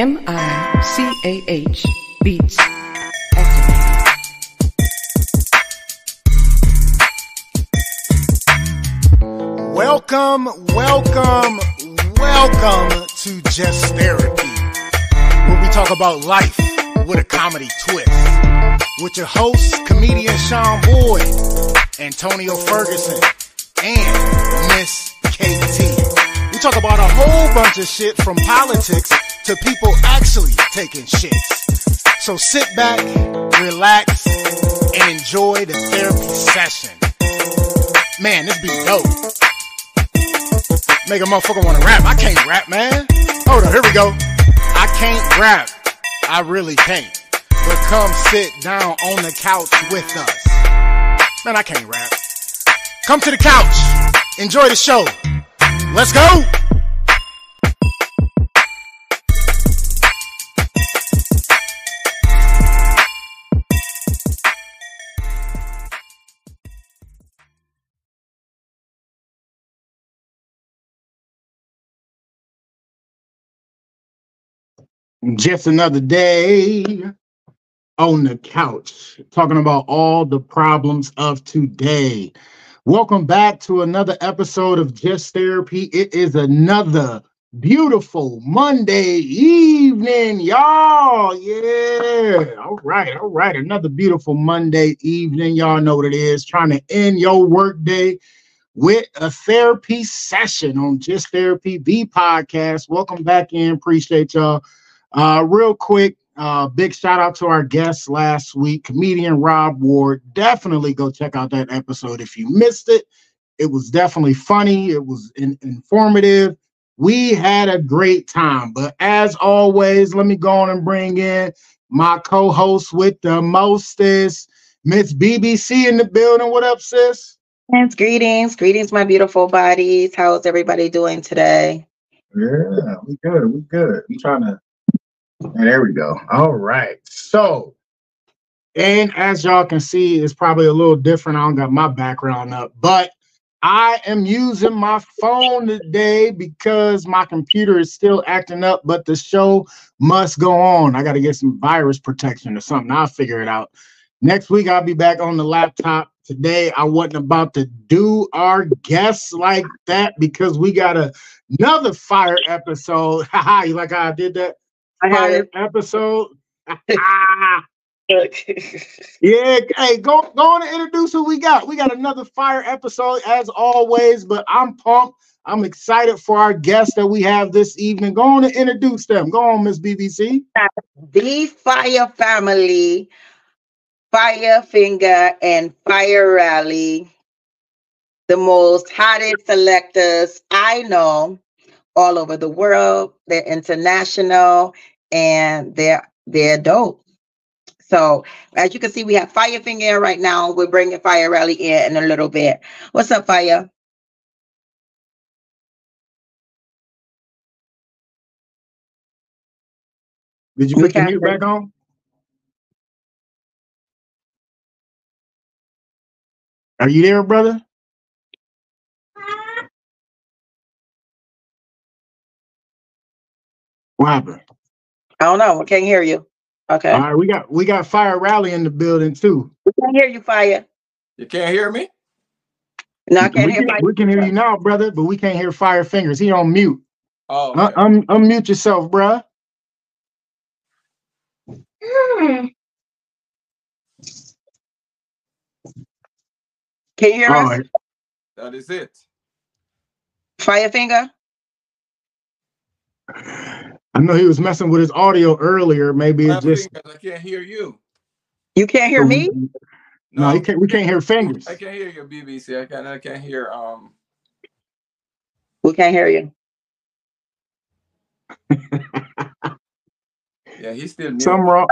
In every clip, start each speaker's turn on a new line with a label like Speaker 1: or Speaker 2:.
Speaker 1: M I C A H Beats.
Speaker 2: Welcome, welcome, welcome to Just Therapy, where we talk about life with a comedy twist. With your hosts, comedian Sean Boyd, Antonio Ferguson, and Miss KT. We talk about a whole bunch of shit from politics to people actually taking shits. So sit back, relax, and enjoy the therapy session. Man, this be dope. Make a motherfucker wanna rap. I can't rap, man. Hold on, here we go. I can't rap. I really can't. But come sit down on the couch with us. Man, I can't rap. Come to the couch. Enjoy the show. Let's go. Just another day on the couch, talking about all the problems of today. Welcome back to another episode of Just Therapy. It is another beautiful Monday evening, y'all. Yeah. All right. All right. Another beautiful Monday evening. Y'all know what it is. Trying to end your workday with a therapy session on Just Therapy, the podcast. Welcome back in. Appreciate y'all. Uh, real quick, uh, big shout out to our guest last week, comedian Rob Ward. Definitely go check out that episode if you missed it. It was definitely funny. It was in- informative. We had a great time. But as always, let me go on and bring in my co-host with the mostest, Miss BBC in the building. What up, sis?
Speaker 3: Greetings, greetings, greetings, my beautiful bodies. How's everybody doing today?
Speaker 2: Yeah, we good. We good. We trying to. There we go. All right. So, and as y'all can see, it's probably a little different. I don't got my background up, but I am using my phone today because my computer is still acting up, but the show must go on. I got to get some virus protection or something. I'll figure it out. Next week, I'll be back on the laptop. Today, I wasn't about to do our guests like that because we got a, another fire episode. Haha, you like how I did that?
Speaker 3: Had
Speaker 2: episode. Ah, yeah, hey, go go on and introduce who we got. We got another fire episode as always, but I'm pumped. I'm excited for our guests that we have this evening. Go on and introduce them. Go on, Miss BBC.
Speaker 3: the Fyah Family, Fyah Fyngaz, and Fyah Rally, the most hottest selectors I know all over the world. They're international and they're they're dope. So as you can see, we have Fyah Fyngaz in right now. We're bringing Fyah Rally in in a little bit. What's up, Fire?
Speaker 2: Did you put
Speaker 3: can't
Speaker 2: mute back on? Are you there, brother? What happened?
Speaker 3: I don't know. I can't hear you. Okay.
Speaker 2: All right, we got we got Fyah Rally in the building too.
Speaker 3: We can't hear you, Fire.
Speaker 4: You can't hear me?
Speaker 3: No, I can't
Speaker 2: we,
Speaker 3: hear
Speaker 2: can, we can hear you now, brother, but we can't hear Fyah Fyngaz. He on mute.
Speaker 4: Oh, okay.
Speaker 2: um, unmute yourself, bruh.
Speaker 3: Can you hear
Speaker 2: All
Speaker 3: us?
Speaker 2: right.
Speaker 4: that is it.
Speaker 3: Fyah Fyngaz?
Speaker 2: I know he was messing with his audio earlier. Maybe it's just
Speaker 4: fingers, I can't hear you.
Speaker 3: You can't hear me?
Speaker 2: No, he can't, we can't hear fingers.
Speaker 4: I can't hear your BBC. I can't. I can't hear. Um.
Speaker 3: We can't hear you.
Speaker 4: Yeah, he's still mute.
Speaker 2: Something wrong.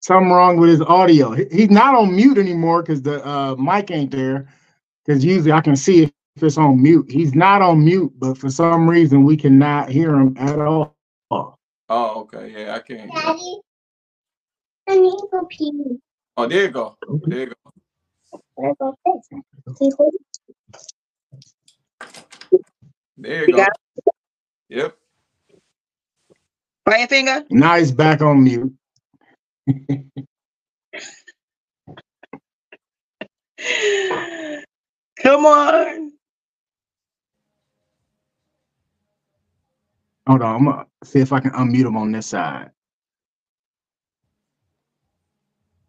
Speaker 2: Something wrong with his audio. He- He's not on mute anymore because the uh, mic ain't there. Because usually I can see if it's on mute. He's not on mute, but for some reason we cannot hear him at all.
Speaker 4: Oh, okay. Yeah, I can't. Hear.
Speaker 5: Daddy, I need to go pee.
Speaker 4: Oh, there you go. There you go.
Speaker 5: Where about this? See, hold
Speaker 4: There you
Speaker 3: You
Speaker 4: go.
Speaker 3: got
Speaker 4: Yep.
Speaker 3: Fire finger.
Speaker 2: Now he's back on mute.
Speaker 3: Come on.
Speaker 2: Hold on, I'm gonna see if I can unmute him on this side.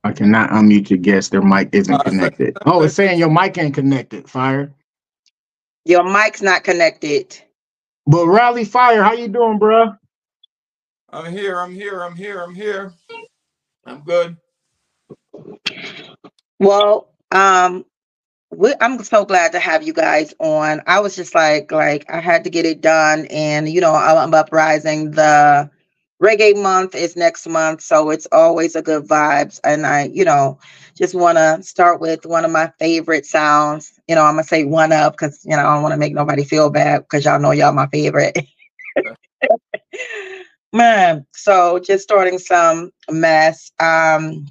Speaker 2: I cannot unmute your guest. Their mic isn't
Speaker 4: Uh,
Speaker 2: connected. Oh, it's saying your mic ain't connected. Fire.
Speaker 3: Your mic's not connected.
Speaker 2: But Rally Fyah, how you doing, bruh?
Speaker 4: I'm here. I'm here. I'm here. I'm here. I'm good.
Speaker 3: Well, um, we, I'm so glad to have you guys on. I was just like, like I had to get it done, and you know, I'm uprising. The reggae month is next month, so it's always a good vibes. And I, you know, just want to start with one of my favorite sounds. You know, I'm gonna say one up because you know I don't want to make nobody feel bad because y'all know y'all my favorite. Man, so just starting some mess. Um,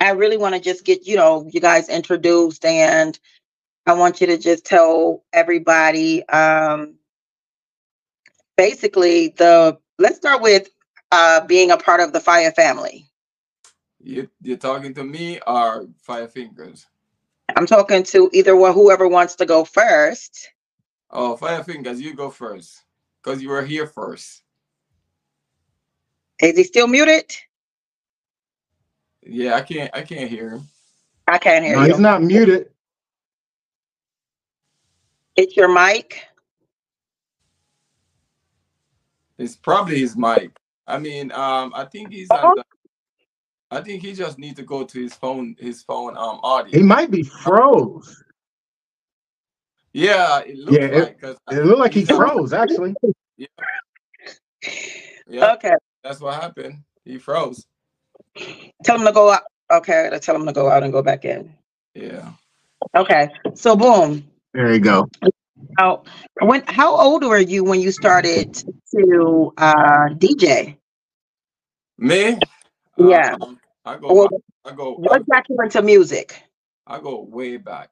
Speaker 3: I really want to just get, you know, you guys introduced and I want you to just tell everybody um basically the let's start with uh being a part of the fire family.
Speaker 4: You you're talking to me or Fyah Fyngaz?
Speaker 3: I'm talking to either one whoever wants to go first.
Speaker 4: Oh, Fyah Fyngaz, you go first. Because you were here first.
Speaker 3: Is he still muted?
Speaker 4: Yeah, I can't I can't hear him.
Speaker 3: I can't hear
Speaker 2: No,
Speaker 3: you.
Speaker 2: he's not muted.
Speaker 3: It's your mic.
Speaker 4: It's probably his mic. I mean, um, I think he's on the, I think he just need to go to his phone, his phone um audio.
Speaker 2: He might be froze.
Speaker 4: Yeah, it looks
Speaker 2: Yeah, it-
Speaker 4: like 'cause
Speaker 2: It looked like he froze, actually.
Speaker 4: Yeah,
Speaker 3: Okay.
Speaker 4: that's what happened. He froze.
Speaker 3: Tell him to go out. Okay, to tell him to go out and go back in.
Speaker 4: Yeah.
Speaker 3: Okay. So boom.
Speaker 2: There you go.
Speaker 3: How when how old were you when you started to uh DJ?
Speaker 4: Me?
Speaker 3: Yeah.
Speaker 4: Um, I go
Speaker 3: Well,
Speaker 4: back, I go I,
Speaker 3: what got you into music?
Speaker 4: I go way back.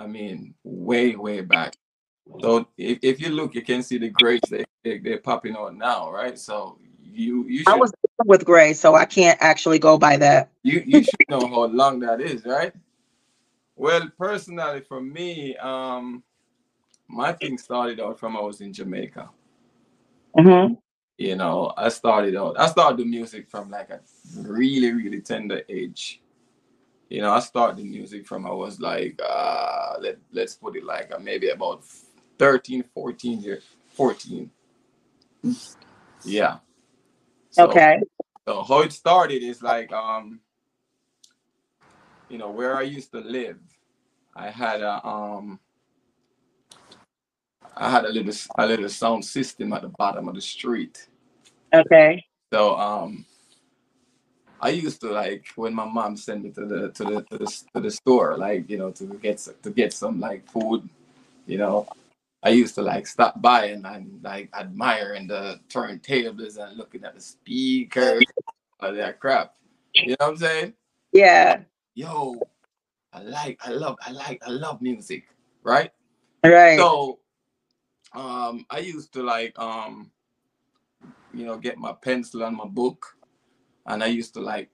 Speaker 4: I mean, way, way back. So if, if you look, you can see the grades they, they they're popping out now, right? So you you
Speaker 3: I was with Gray, so I can't actually go by that.
Speaker 4: you you should know how long that is, right? Well, personally, for me, um, my thing started out from I was in Jamaica.
Speaker 3: Mm-hmm.
Speaker 4: You know, I started out. I started the music from like a really, really tender age. You know, I started the music from I was like, uh, let let's put it like uh, maybe about 13, 14 years, 14. Yeah. So-
Speaker 3: Okay.
Speaker 4: so how it started is like um you know where I used to live, I had a um I had a little a little sound system at the bottom of the street.
Speaker 3: Okay.
Speaker 4: So um I used to like when my mom sent me to the to the to the, to the store, like you know, to get to get some like food, you know. I used to like stop by and I'm like admiring the turntables and looking at the speakers, all that crap. You know what I'm saying?
Speaker 3: Yeah.
Speaker 4: Yo, I like, I love, I like, I love music, right?
Speaker 3: Right.
Speaker 4: So, um, I used to like, um, you know, get my pencil and my book, and I used to like,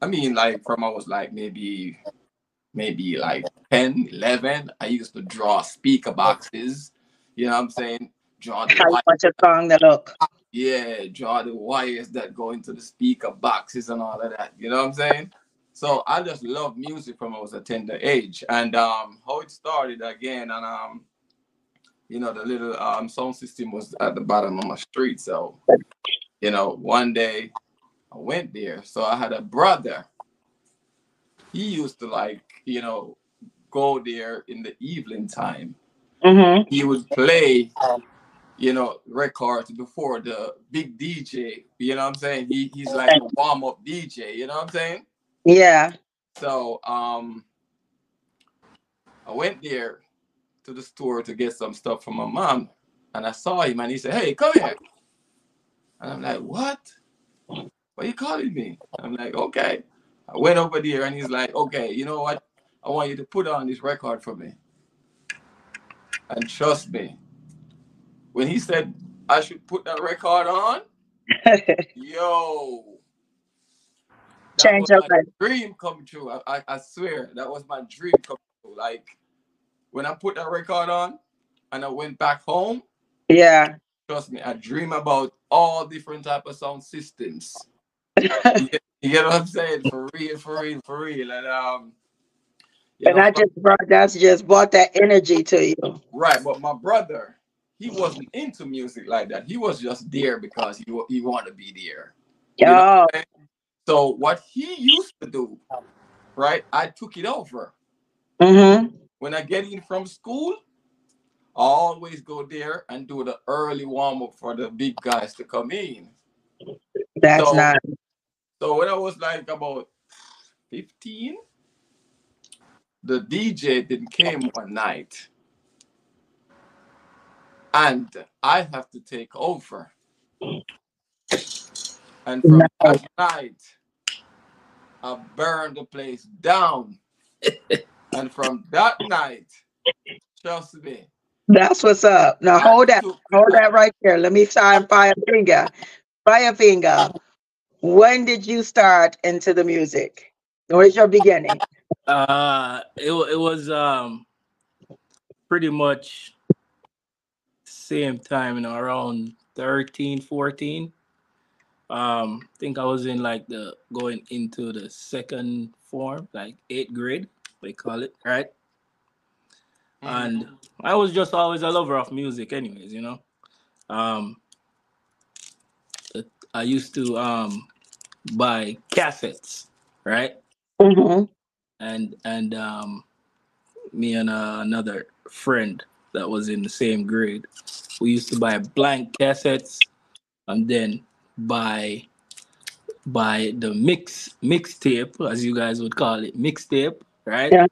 Speaker 4: I mean, like from I was like maybe, maybe like 10, 11, I used to draw speaker boxes. You know what I'm saying? Draw the
Speaker 3: How you
Speaker 4: wire,
Speaker 3: want your song to look?
Speaker 4: yeah, draw the wires that go into the speaker boxes and all of that. You know what I'm saying? So I just love music from I was a tender age, and um, how it started again, and um, you know, the little um sound system was at the bottom of my street. So, you know, one day I went there. So I had a brother. He used to like, you know, go there in the evening time.
Speaker 3: Mm-hmm.
Speaker 4: He would play, you know, records before the big DJ. You know what I'm saying? He he's like a warm up DJ. You know what I'm saying?
Speaker 3: Yeah.
Speaker 4: So um, I went there to the store to get some stuff for my mom, and I saw him, and he said, "Hey, come here." And I'm like, "What? Are you calling me?" I'm like, "Okay." I went over there, and he's like, "Okay, you know what? I want you to put on this record for me." And trust me, when he said I should put that record on, Yo. That
Speaker 3: Change
Speaker 4: was
Speaker 3: your
Speaker 4: my
Speaker 3: life.
Speaker 4: dream come true. I, I, I swear that was my dream come true. Like when I put that record on and I went back home,
Speaker 3: Yeah.
Speaker 4: trust me, I dream about all different type of sound systems. You get, you get what I'm saying? For real, for real, for real. And um you
Speaker 3: and
Speaker 4: know,
Speaker 3: I just brought that's just brought that energy to you.
Speaker 4: right, but my brother, he wasn't into music like that. He was just there because he he wanted to be there. You know what So what he used to do, right? I took it over.
Speaker 3: mm-hmm.
Speaker 4: When I get in from school, I always go there and do the early warm up for the big guys to come in.
Speaker 3: That's
Speaker 4: So-
Speaker 3: not
Speaker 4: So when I was like about 15, the DJ didn't came one night. And I have to take over. And from that night, I burned the place down. and from that night, trust me.
Speaker 3: that's what's up. Now hold that, hold that right there. Let me sign fire finger. Fyah Fyngaz. When did you start into the music? What is your beginning?
Speaker 6: Uh, it it was um pretty much same time, you know, around 13, 14. Um, I think I was in like the going into the second form, like eighth grade, they call it, right? And I was just always a lover of music, anyways, you know. Um, I used to um buy cassettes, right?
Speaker 3: Mm-hmm.
Speaker 6: And and um, me and uh, another friend that was in the same grade, we used to buy blank cassettes and then buy buy the mix mixtape, as you guys would call it, mixtape, right?
Speaker 3: Yeah.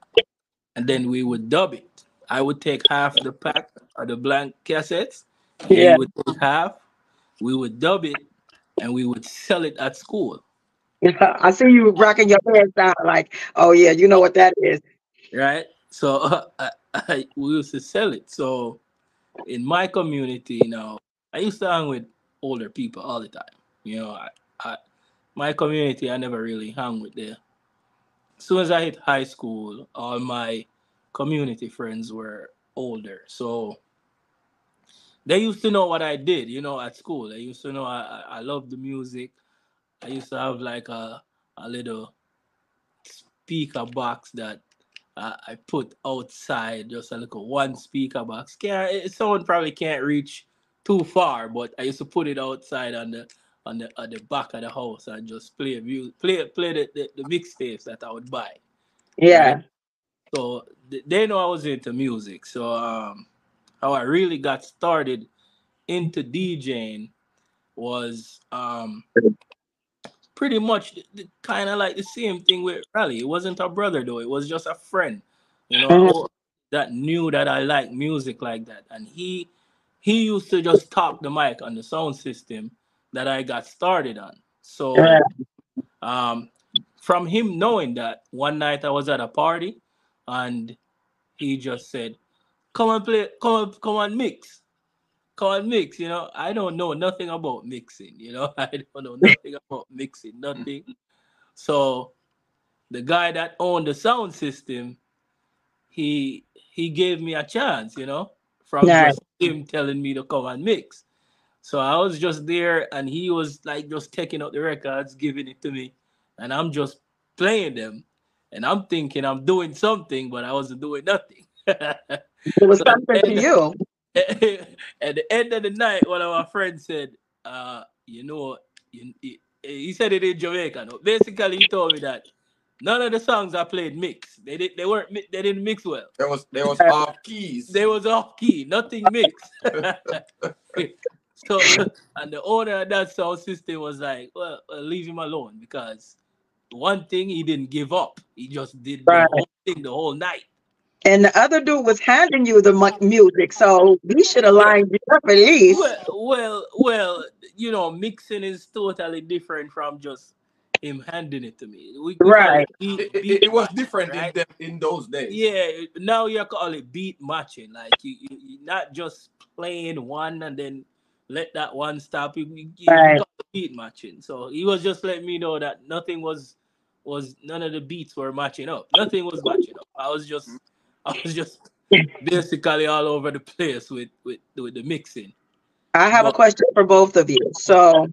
Speaker 6: And then we would dub it. I would take half the pack of the blank cassettes. and
Speaker 3: Yeah.
Speaker 6: He would take half. We would dub it, and we would sell it at school.
Speaker 3: I see you rocking your head down like, oh yeah, you know what that is.
Speaker 6: right? So uh, I, I, we used to sell it. So in my community, you know, I used to hang with older people all the time. You know, I, I my community, I never really hung with them. As soon as I hit high school, all my community friends were older. So they used to know what I did, you know, at school. They used to know I, I, I loved the music. I used to have like a, a little speaker box that uh, I put outside, just a little one speaker box. Can't, it- someone probably can't reach too far, but I used to put it outside on the on the on the back of the house and just play music, play play the, the, the mixtapes that I would buy.
Speaker 3: Yeah.
Speaker 6: right? So th- they know I was into music. So um, how I really got started into DJing was um pretty much kind of like the same thing with Rally. It wasn't a brother though; it was just a friend, you know,
Speaker 3: Mhm.
Speaker 6: that knew that I like music like that, and he he used to just talk the mic on the sound system that I got started on. So um, from him knowing that, one night I was at a party, and he just said, "Come and play, come come on, mix." On, mix. You know, I don't know nothing about mixing. You know, I don't know nothing about mixing, nothing. So, the guy that owned the sound system, he he gave me a chance. You know, from
Speaker 3: Nice.
Speaker 6: just him telling me to come and mix. So I was just there, and he was like just taking out the records, giving it to me, and I'm just playing them, and I'm thinking I'm doing something, but I wasn't doing nothing.
Speaker 3: It was
Speaker 6: So
Speaker 3: something to you.
Speaker 6: at the end of the night, one of our friends said, uh, you know, you, he, he said it in Jamaica. No? Basically, he told me that none of the songs I played mixed. They did, they weren't, they didn't mix well.
Speaker 4: There was there was off keys.
Speaker 6: They was off key, nothing mixed. so, and the owner of that sound system was like, well, well, leave him alone because one thing he didn't give up. He just did
Speaker 3: Right.
Speaker 6: the whole thing the whole night.
Speaker 3: And the other dude was handing you the mu- music, so we should have lined you up at least.
Speaker 6: Well, well, well, you know, mixing is totally different from just him handing it to me. We, we
Speaker 3: Right.
Speaker 6: it beat-
Speaker 4: It, it- it was different
Speaker 6: right?
Speaker 4: in them in those days.
Speaker 6: Yeah, now you call it beat matching. Like you, you you're not just playing one and then let that one stop. You, you, you
Speaker 3: Right.
Speaker 6: got beat matching. So he was just letting me know that nothing was was none of the beats were matching up. Nothing was matching up. I was just I was just basically all over the place with with with the mixing.
Speaker 3: I have a question for both of you. So,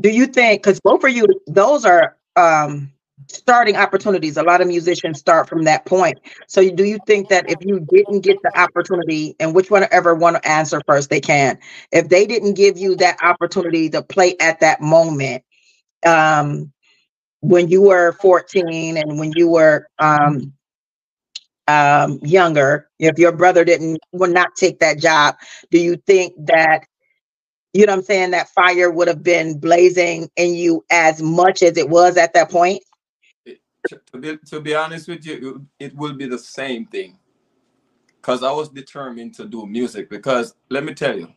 Speaker 3: do you think, because both of you, those are um, starting opportunities. A lot of musicians start from that point. So, do you think that if you didn't get the opportunity, and which one ever want to answer first, they can. If they didn't give you that opportunity to play at that moment, um, when you were 14 and when you were um, um, younger, if your brother didn't would not take that job, do you think that you know what I'm saying that fire would have been blazing in you as much as it was at that point?
Speaker 4: to to be, to be honest with you, it will be the same thing. Cause I was determined to do music. Because let me tell you,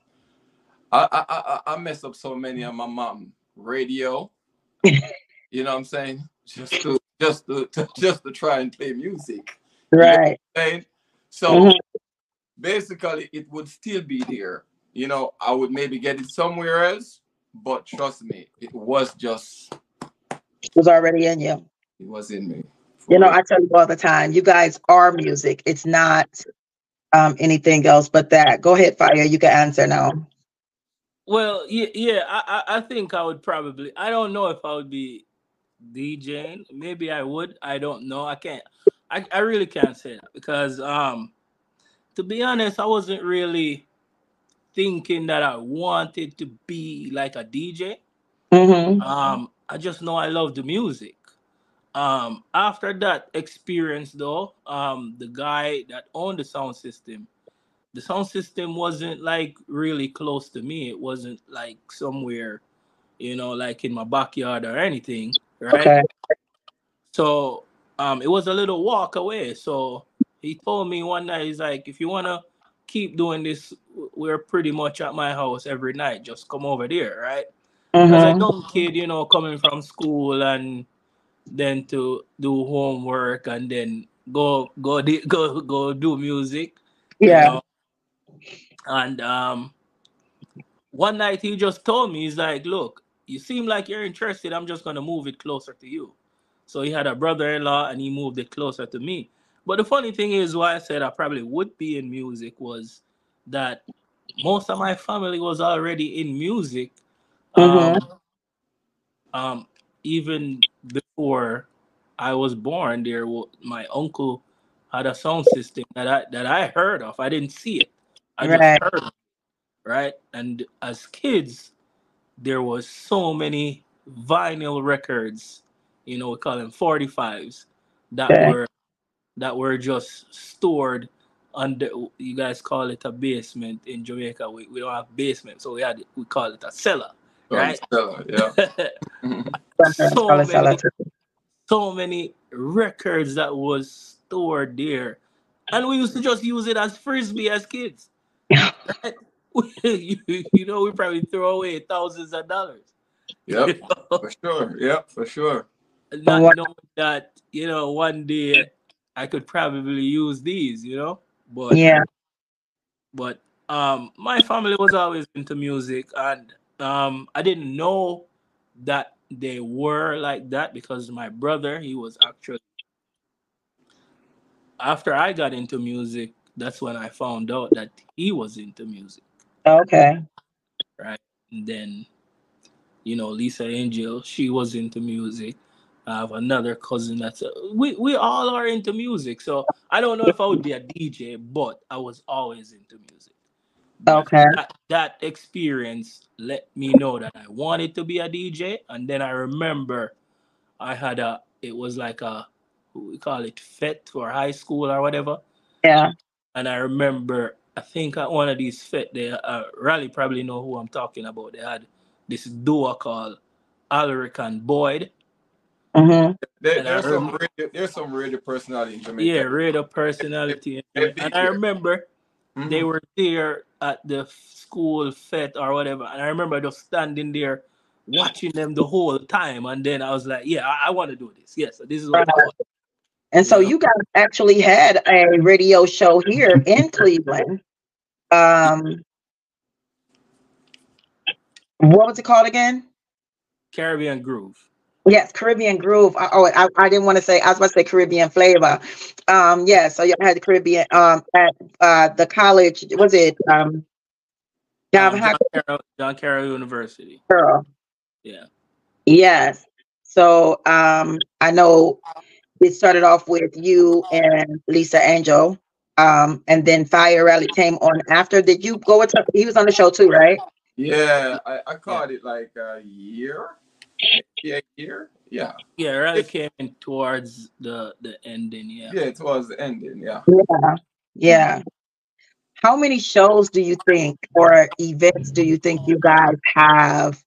Speaker 4: I I I, I messed up so many on my mom radio. you know what I'm saying? Just to just to, to just to try and play music.
Speaker 3: Right.
Speaker 4: Saying? So
Speaker 3: Mhm.
Speaker 4: basically, it would still be there. You know, I would maybe get it somewhere else, but trust me, it was just
Speaker 3: It was already in you.
Speaker 4: it was in me.
Speaker 3: You know, I tell you all the time, you guys are music. It's not um anything else but that. Go ahead, Fire. You can answer now.
Speaker 6: Well, yeah, yeah. I, I I think I would probably. I don't know if I would be DJing. Maybe I would. I don't know. I can't. I, I really can't say that because um, to be honest, I wasn't really thinking that I wanted to be like a DJ.
Speaker 3: Mm-hmm.
Speaker 6: Um, I just know I love the music. Um, after that experience, though, um, the guy that owned the sound system, the sound system wasn't like really close to me. It wasn't like somewhere, you know, like in my backyard or anything, right?
Speaker 3: Okay.
Speaker 6: So um, it was a little walk away. So he told me one night, he's like, if you wanna keep doing this, we're pretty much at my house every night. Just come over there, right? As a
Speaker 3: Mhm.
Speaker 6: young kid, you know, coming from school and then to do homework and then go go go go do music. you
Speaker 3: Yeah.
Speaker 6: know. And um one night he just told me, he's like, look, you seem like you're interested. I'm just gonna move it closer to you. So he had a brother-in-law and he moved it closer to me. But the funny thing is why I said I probably would be in music was that most of my family was already in music.
Speaker 3: Mhm.
Speaker 6: Um, um, even before I was born, there my uncle had a sound system that I that I heard of. I didn't see it. I just
Speaker 3: Right.
Speaker 6: heard it, right? And as kids, there was so many vinyl records, you know, we call them 45s, that
Speaker 3: Okay.
Speaker 6: were that were just stored under you guys call it a basement in Jamaica. We, we don't have basement, so we had we call it a cellar, oh, right?
Speaker 4: So, yeah.
Speaker 6: So many so many records that was stored there. And we used to just use it as frisbee as kids. Right? you, you know, we probably throw away thousands of dollars.
Speaker 4: Yep.
Speaker 6: You know?
Speaker 4: For sure. Yep. For sure.
Speaker 6: Not
Speaker 3: what-
Speaker 6: knowing that, you know, one day I could probably use these, you know. But
Speaker 3: Yeah.
Speaker 6: but um my family was always into music and um I didn't know that they were like that because my brother he was actually after I got into music that's when I found out that he was into music
Speaker 3: Okay. Right.
Speaker 6: And then you know Lisa Angel she was into music I have another cousin that's we we all are into music so I don't know if I would be a DJ but I was always into music That-
Speaker 3: Okay.
Speaker 6: that, that experience let me know that I wanted to be a DJ and then I remember I had a it was like a we call it fet for high school or whatever
Speaker 3: Yeah.
Speaker 6: and I remember, I think at one of these fit, they uh, Rally probably know who I'm talking about. They had this duo called Alric and Boyd.
Speaker 3: Mm-hmm.
Speaker 4: There, there's some
Speaker 6: remember-
Speaker 4: radio, there's some radio personality in Jamaica.
Speaker 6: Yeah, radio personality. And I remember
Speaker 4: Mhm.
Speaker 6: they were there at the school fet or whatever. And I remember just standing there watching them the whole time. And then I was like, yeah, I, I want to do this. Yes, this is what I want.
Speaker 3: And so you guys actually had a radio show here in Cleveland. Um, What was it called again?
Speaker 6: Caribbean Groove.
Speaker 3: Yes, Caribbean Groove. I- Oh, I, I didn't want to say. I was about to say Caribbean flavor. Um, yeah. So you had the Caribbean um at uh the college. Was it um? John
Speaker 6: Um, John, Carroll, John Carroll University.
Speaker 3: Girl.
Speaker 6: Yeah.
Speaker 3: Yes. So um, I know it started off with you and Lisa Angel, um, and then Fyah Rally came on after. Did you go with? He was on the show too, right?
Speaker 4: Yeah, I, I caught it like a year. Yeah, year. Yeah,
Speaker 6: Yeah, it really came in towards the the ending. Yeah.
Speaker 4: yeah. It was the ending. Yeah.
Speaker 3: Yeah. Yeah. How many shows do you think or events do you think you guys have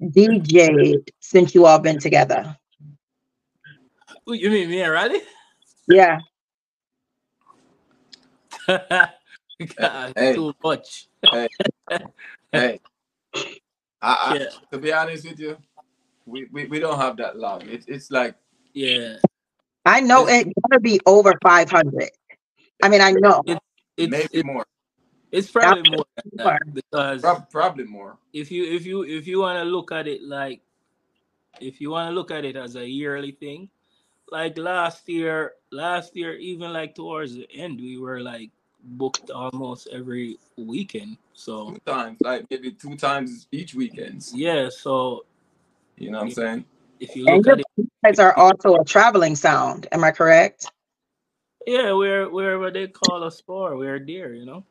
Speaker 3: DJ'd since you all been together?
Speaker 6: Ooh, You mean me and Rally?
Speaker 3: Yeah.
Speaker 6: God,
Speaker 4: Hey.
Speaker 6: Too much.
Speaker 4: Hey, I, I,
Speaker 6: Yeah.
Speaker 4: to be honest with you, we, we, we don't have that long. It's it's like
Speaker 6: Yeah.
Speaker 3: I know it's gonna be over 500. I mean, I know.
Speaker 6: It's
Speaker 4: maybe
Speaker 6: it-
Speaker 4: more,
Speaker 6: it's probably more than that
Speaker 3: More.
Speaker 6: because
Speaker 4: Prob- probably more.
Speaker 6: if you if you if you want to look at it like if you want to look at it as a yearly thing like last year last year even like towards the end we were like booked almost every weekend so
Speaker 4: Two times, like maybe two times each weekends.
Speaker 6: yeah so
Speaker 4: You know what I'm saying?
Speaker 6: if you
Speaker 3: And
Speaker 6: look
Speaker 3: your
Speaker 6: at it
Speaker 3: you guys are also a traveling sound. Am I correct?
Speaker 6: yeah we're wherever they call us for we're a deer. you know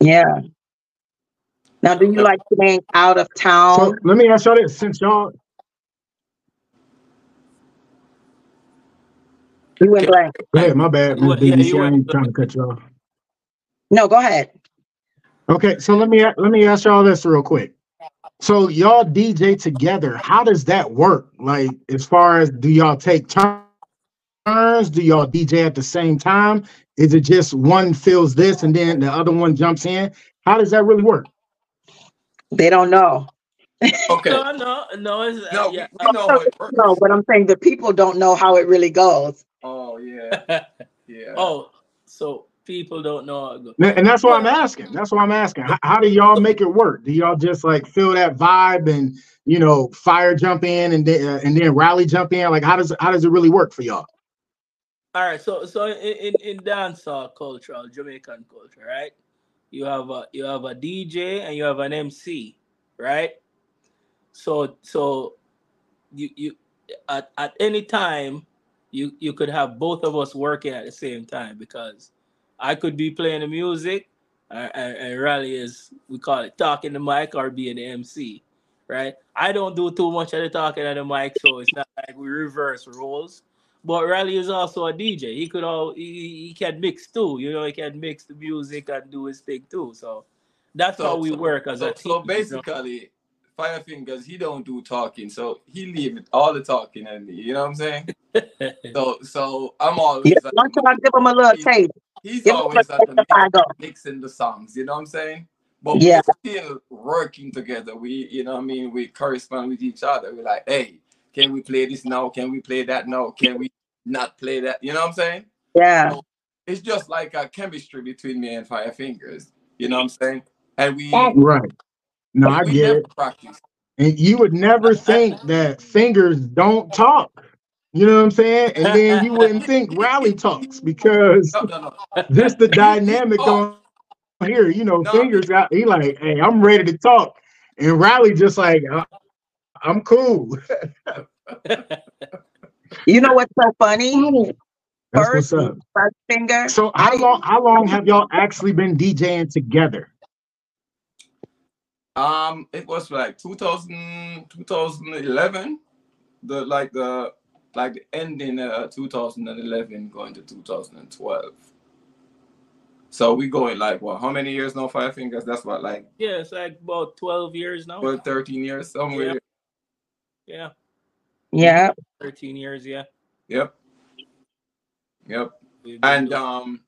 Speaker 3: Yeah. Now, do you like playing out of
Speaker 2: So
Speaker 3: town?
Speaker 2: let me ask y'all this: since y'all,
Speaker 3: You went blank.
Speaker 2: go ahead, my bad,
Speaker 6: You
Speaker 2: Miss
Speaker 6: yeah,
Speaker 2: BBC,
Speaker 6: you
Speaker 2: I ain't trying to cut you off.
Speaker 3: No, go ahead.
Speaker 2: Okay, so let me let me ask y'all this real quick. So y'all DJ together, how does that work? Like, as far as do y'all take turns? Do y'all DJ at the same time? Is it just one fills this and then the other one jumps in? How does that really work?
Speaker 3: They don't know.
Speaker 4: Okay.
Speaker 6: no no no it's, uh,
Speaker 4: No,
Speaker 6: yeah
Speaker 4: we, we know how it works.
Speaker 3: No, but I'm saying the people don't know how it really goes.
Speaker 4: Oh yeah, yeah.
Speaker 6: oh so people don't know how it goes.
Speaker 2: And and that's why I'm asking. That's why I'm asking. How, how do y'all make it work? Do y'all just like feel that vibe and you know fire jump in and then uh, and then rally jump in? Like how does how does it really work for y'all?
Speaker 6: All right, so so in in, in dancehall culture, Jamaican culture, right? You have a you have a DJ and you have an MC, right? So so you you at, at any time you you could have both of us working at the same time because I could be playing the music and, and Rally is we call it talking the mic or being the MC, right? I don't do too much of the talking at the mic, so it's not like we reverse roles. But Rally is also a DJ. He could all he, he can mix too. You know, he can mix the music and do his thing too. So that's
Speaker 4: So-
Speaker 6: how we
Speaker 4: so-
Speaker 6: work as
Speaker 4: so,
Speaker 6: a team.
Speaker 4: so
Speaker 6: you know?
Speaker 4: basically, Fyah Fyngaz, he don't do talking, so he leave it all the talking and me. You know what I'm saying? So so I'm always
Speaker 3: Yeah,
Speaker 4: at
Speaker 3: one
Speaker 4: the-
Speaker 3: time, give him a little taste.
Speaker 4: He's
Speaker 3: Give
Speaker 4: always at the
Speaker 3: taste of go.
Speaker 4: mixing the songs, you know what I'm saying? But
Speaker 3: Yeah.
Speaker 4: we're still working together. We, you know what I mean? We correspond with each other. We're like, hey, can we play this now? Can we play that now? Can we not play that? You know what I'm saying?
Speaker 3: Yeah.
Speaker 4: It's just like a chemistry between me and Fyah Fyngaz. You know what I'm saying? And we,
Speaker 2: Right. No, I get it.
Speaker 4: practice.
Speaker 2: And you would never think that fingers don't talk. You know what I'm saying? And then you wouldn't think rally talks because
Speaker 4: No, no, no.
Speaker 2: just the dynamic on here. You know,
Speaker 4: No.
Speaker 2: fingers got he like, hey, I'm ready to talk, and Rally just like, "Uh, I'm cool.
Speaker 3: You know what's so funny?
Speaker 2: That's
Speaker 3: First,
Speaker 2: what's up.
Speaker 3: first finger.
Speaker 2: So how long? How long have y'all actually been DJing together?
Speaker 4: Um, it was like 2000, 2011, the like the like the ending uh 2011 going to 2012. So we going like what? How many years now? Five fingers. That's what like
Speaker 6: yeah, it's like about twelve years now.
Speaker 4: 12, 13 years somewhere.
Speaker 6: Yeah,
Speaker 3: Yeah.
Speaker 6: thirteen years. Yeah.
Speaker 4: Yep. Yep. And um,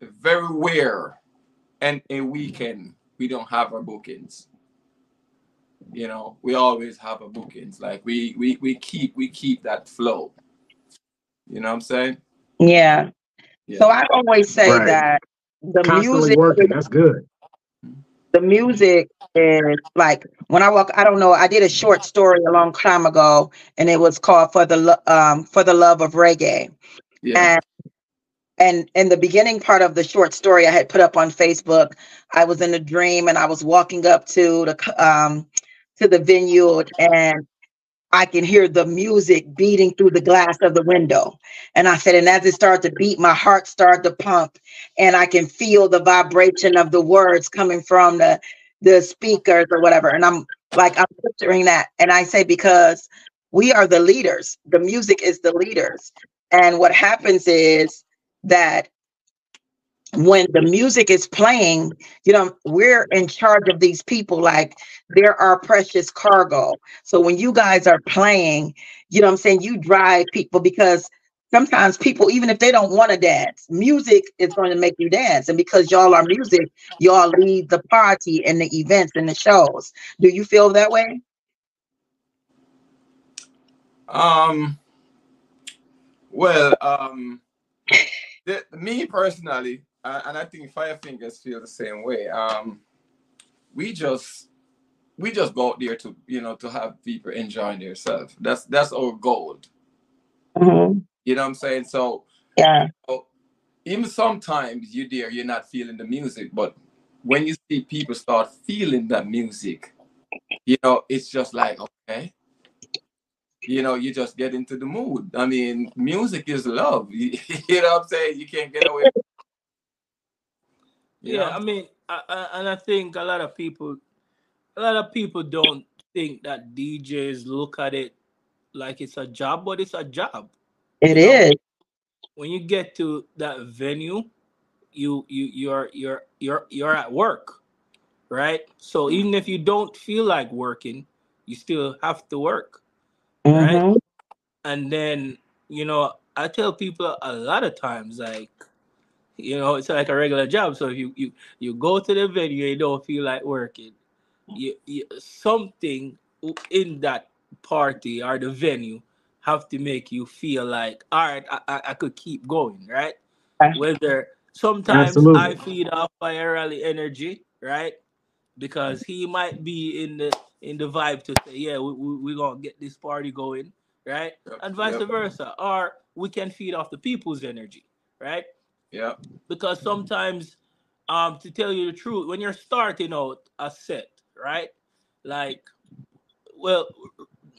Speaker 4: very rare, and a weekend we don't have our bookings. You know, we always have a bookings. Like we we we keep we keep that flow. You know what I'm saying?
Speaker 3: Yeah.
Speaker 4: Yeah.
Speaker 3: So I always say
Speaker 2: Right.
Speaker 3: that the
Speaker 2: Constantly
Speaker 3: music
Speaker 2: working. That's good.
Speaker 3: the music is like when I walk. I don't know. I did a short story a long time ago, and it was called "For the Lo- um For the Love of Reggae."
Speaker 4: Yeah.
Speaker 3: And and in the beginning part of the short story I had put up on Facebook, I was in a dream and I was walking up to the um to the vineyard and I can hear the music beating through the glass of the window. And I said, and as it started to beat, my heart started to pump, and I can feel the vibration of the words coming from the the speakers or whatever. And I'm like, I'm picturing that. And I say, because we are the leaders, the music is the leaders. And what happens is that when the music is playing, you know, we're in charge of these people like they're our precious cargo. So when you guys are playing, you know I'm saying, you drive people because sometimes people, even if they don't want to dance, music is going to make you dance. And because y'all are music, y'all lead the party and the events and the shows. Do you feel that way?
Speaker 4: Um. Well, um, the, me personally, and I think Fyah Fyngaz feel the same way. Um, we just we just go out there to you know to have people enjoying themselves. That's that's our goal.
Speaker 3: Mhm.
Speaker 4: You know what I'm saying? So
Speaker 3: Yeah.
Speaker 4: oh, even sometimes you there you're not feeling the music, but when you see people start feeling that music, you know it's just like okay. You know, you just get into the mood. I mean, music is love. You, know what I'm saying? You can't get away. You
Speaker 6: Yeah,
Speaker 4: know?
Speaker 6: I mean, I, I, and I think a lot of people, a lot of people don't think that DJs look at it like it's a job, but it's a job.
Speaker 3: It
Speaker 6: You know, when you get to that venue, you you you're you're you're you're at work, right? So even if you don't feel like working, you still have to work, right?
Speaker 3: Mhm.
Speaker 6: And then you know, I tell people a lot of times, like, you know, it's like a regular job. So if you you you go to the venue, you don't feel like working. You, you something in that party or the venue have to make you feel like, all right, I, I, I could keep going, right?
Speaker 3: Right.
Speaker 6: Whether sometimes
Speaker 2: Absolutely.
Speaker 6: I feed off Fyah Rally energy, right? Because he might be in the in the vibe to say, yeah, we, we, we're gonna get this party going, right?
Speaker 4: Yep,
Speaker 6: And vice
Speaker 4: yep,
Speaker 6: versa. Or we can feed off the people's energy, right?
Speaker 4: Yep.
Speaker 6: because sometimes um to tell you the truth when you're starting out a set right? Like well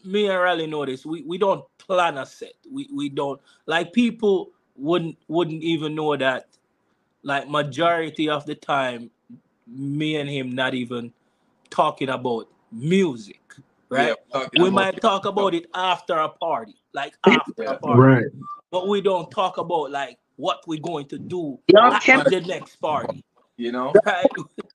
Speaker 6: me and Rally know this we, we don't plan a set. We we don't like people wouldn't wouldn't even know that like majority of the time me and him not even talking about music right
Speaker 4: Yeah, we're talking
Speaker 6: we
Speaker 4: about-
Speaker 6: might talk about it after a party like after a party.
Speaker 2: Right.
Speaker 6: but we don't talk about like what we're going to do
Speaker 3: Y'all
Speaker 6: at the next party,
Speaker 4: You know,
Speaker 6: right?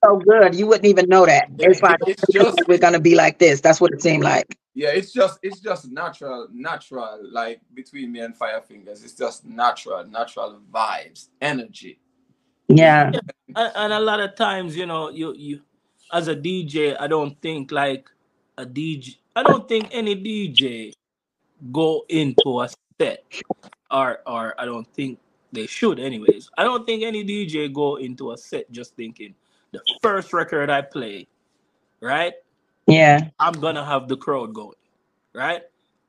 Speaker 3: So good. You wouldn't even know that. It's like
Speaker 4: it's just
Speaker 3: we're gonna be like this. That's what it seemed like.
Speaker 4: yeah, it's just it's just natural, natural. Like between me and Fyah Fyngaz, it's just natural, natural vibes, energy.
Speaker 3: Yeah.
Speaker 6: And, and a lot of times, you know, you you as a DJ, I don't think like a DJ. I don't think any DJ go into a set, or or I don't think they should. Anyways, I don't think any DJ go into a set just thinking the first record I play, right?
Speaker 3: Yeah.
Speaker 6: I'm gonna have the crowd going, right?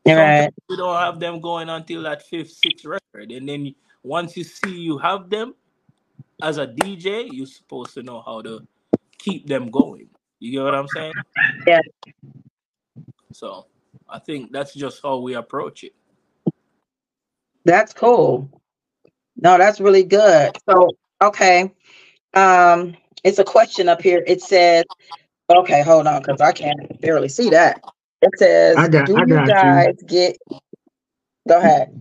Speaker 3: You're right.
Speaker 6: you don't have them going until that fifth, sixth record. And then once you see you have them as a DJ, you're supposed to know how to keep them going. You get what I'm saying?
Speaker 3: Yeah.
Speaker 6: So I think that's just how we approach it.
Speaker 3: That's cool. No, that's really good. So, okay. Um, it's a question up here. It says, okay, hold on, because I can't barely see that. It says,
Speaker 2: got-
Speaker 3: do you
Speaker 2: got you.
Speaker 3: guys get go ahead.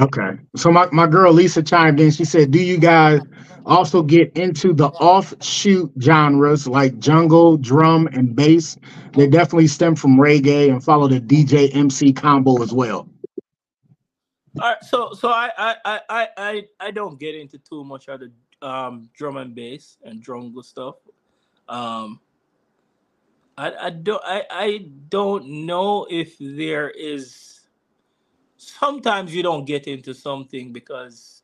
Speaker 2: Okay. So my, my girl Lisa chimed in. She said, Do you guys also get into the offshoot genres like jungle, drum, and bass? They definitely stem from reggae and follow the DJ MC combo as well.
Speaker 6: All right, so so I I I I I, don't get into too much of the um drum and bass and jungle stuff. Um I I don't I, I don't know if there is sometimes you don't get into something because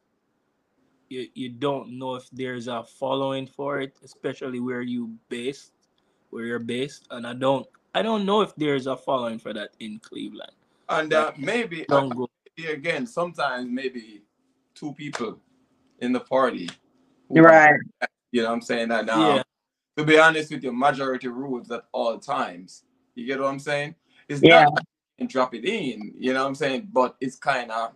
Speaker 6: you, you don't know if there's a following for it, especially where you based, where you're based, and I don't I don't know if there's a following for that in Cleveland.
Speaker 4: And uh, maybe uh,
Speaker 6: go.
Speaker 4: again, sometimes maybe two people in the party. who
Speaker 3: Right.
Speaker 4: You know what I'm saying? That now,
Speaker 6: Yeah.
Speaker 4: to be honest with you, majority rules at all times. You get what I'm saying? It's
Speaker 3: Yeah.
Speaker 4: not like you can drop it in, you know what I'm saying? But it's kind of,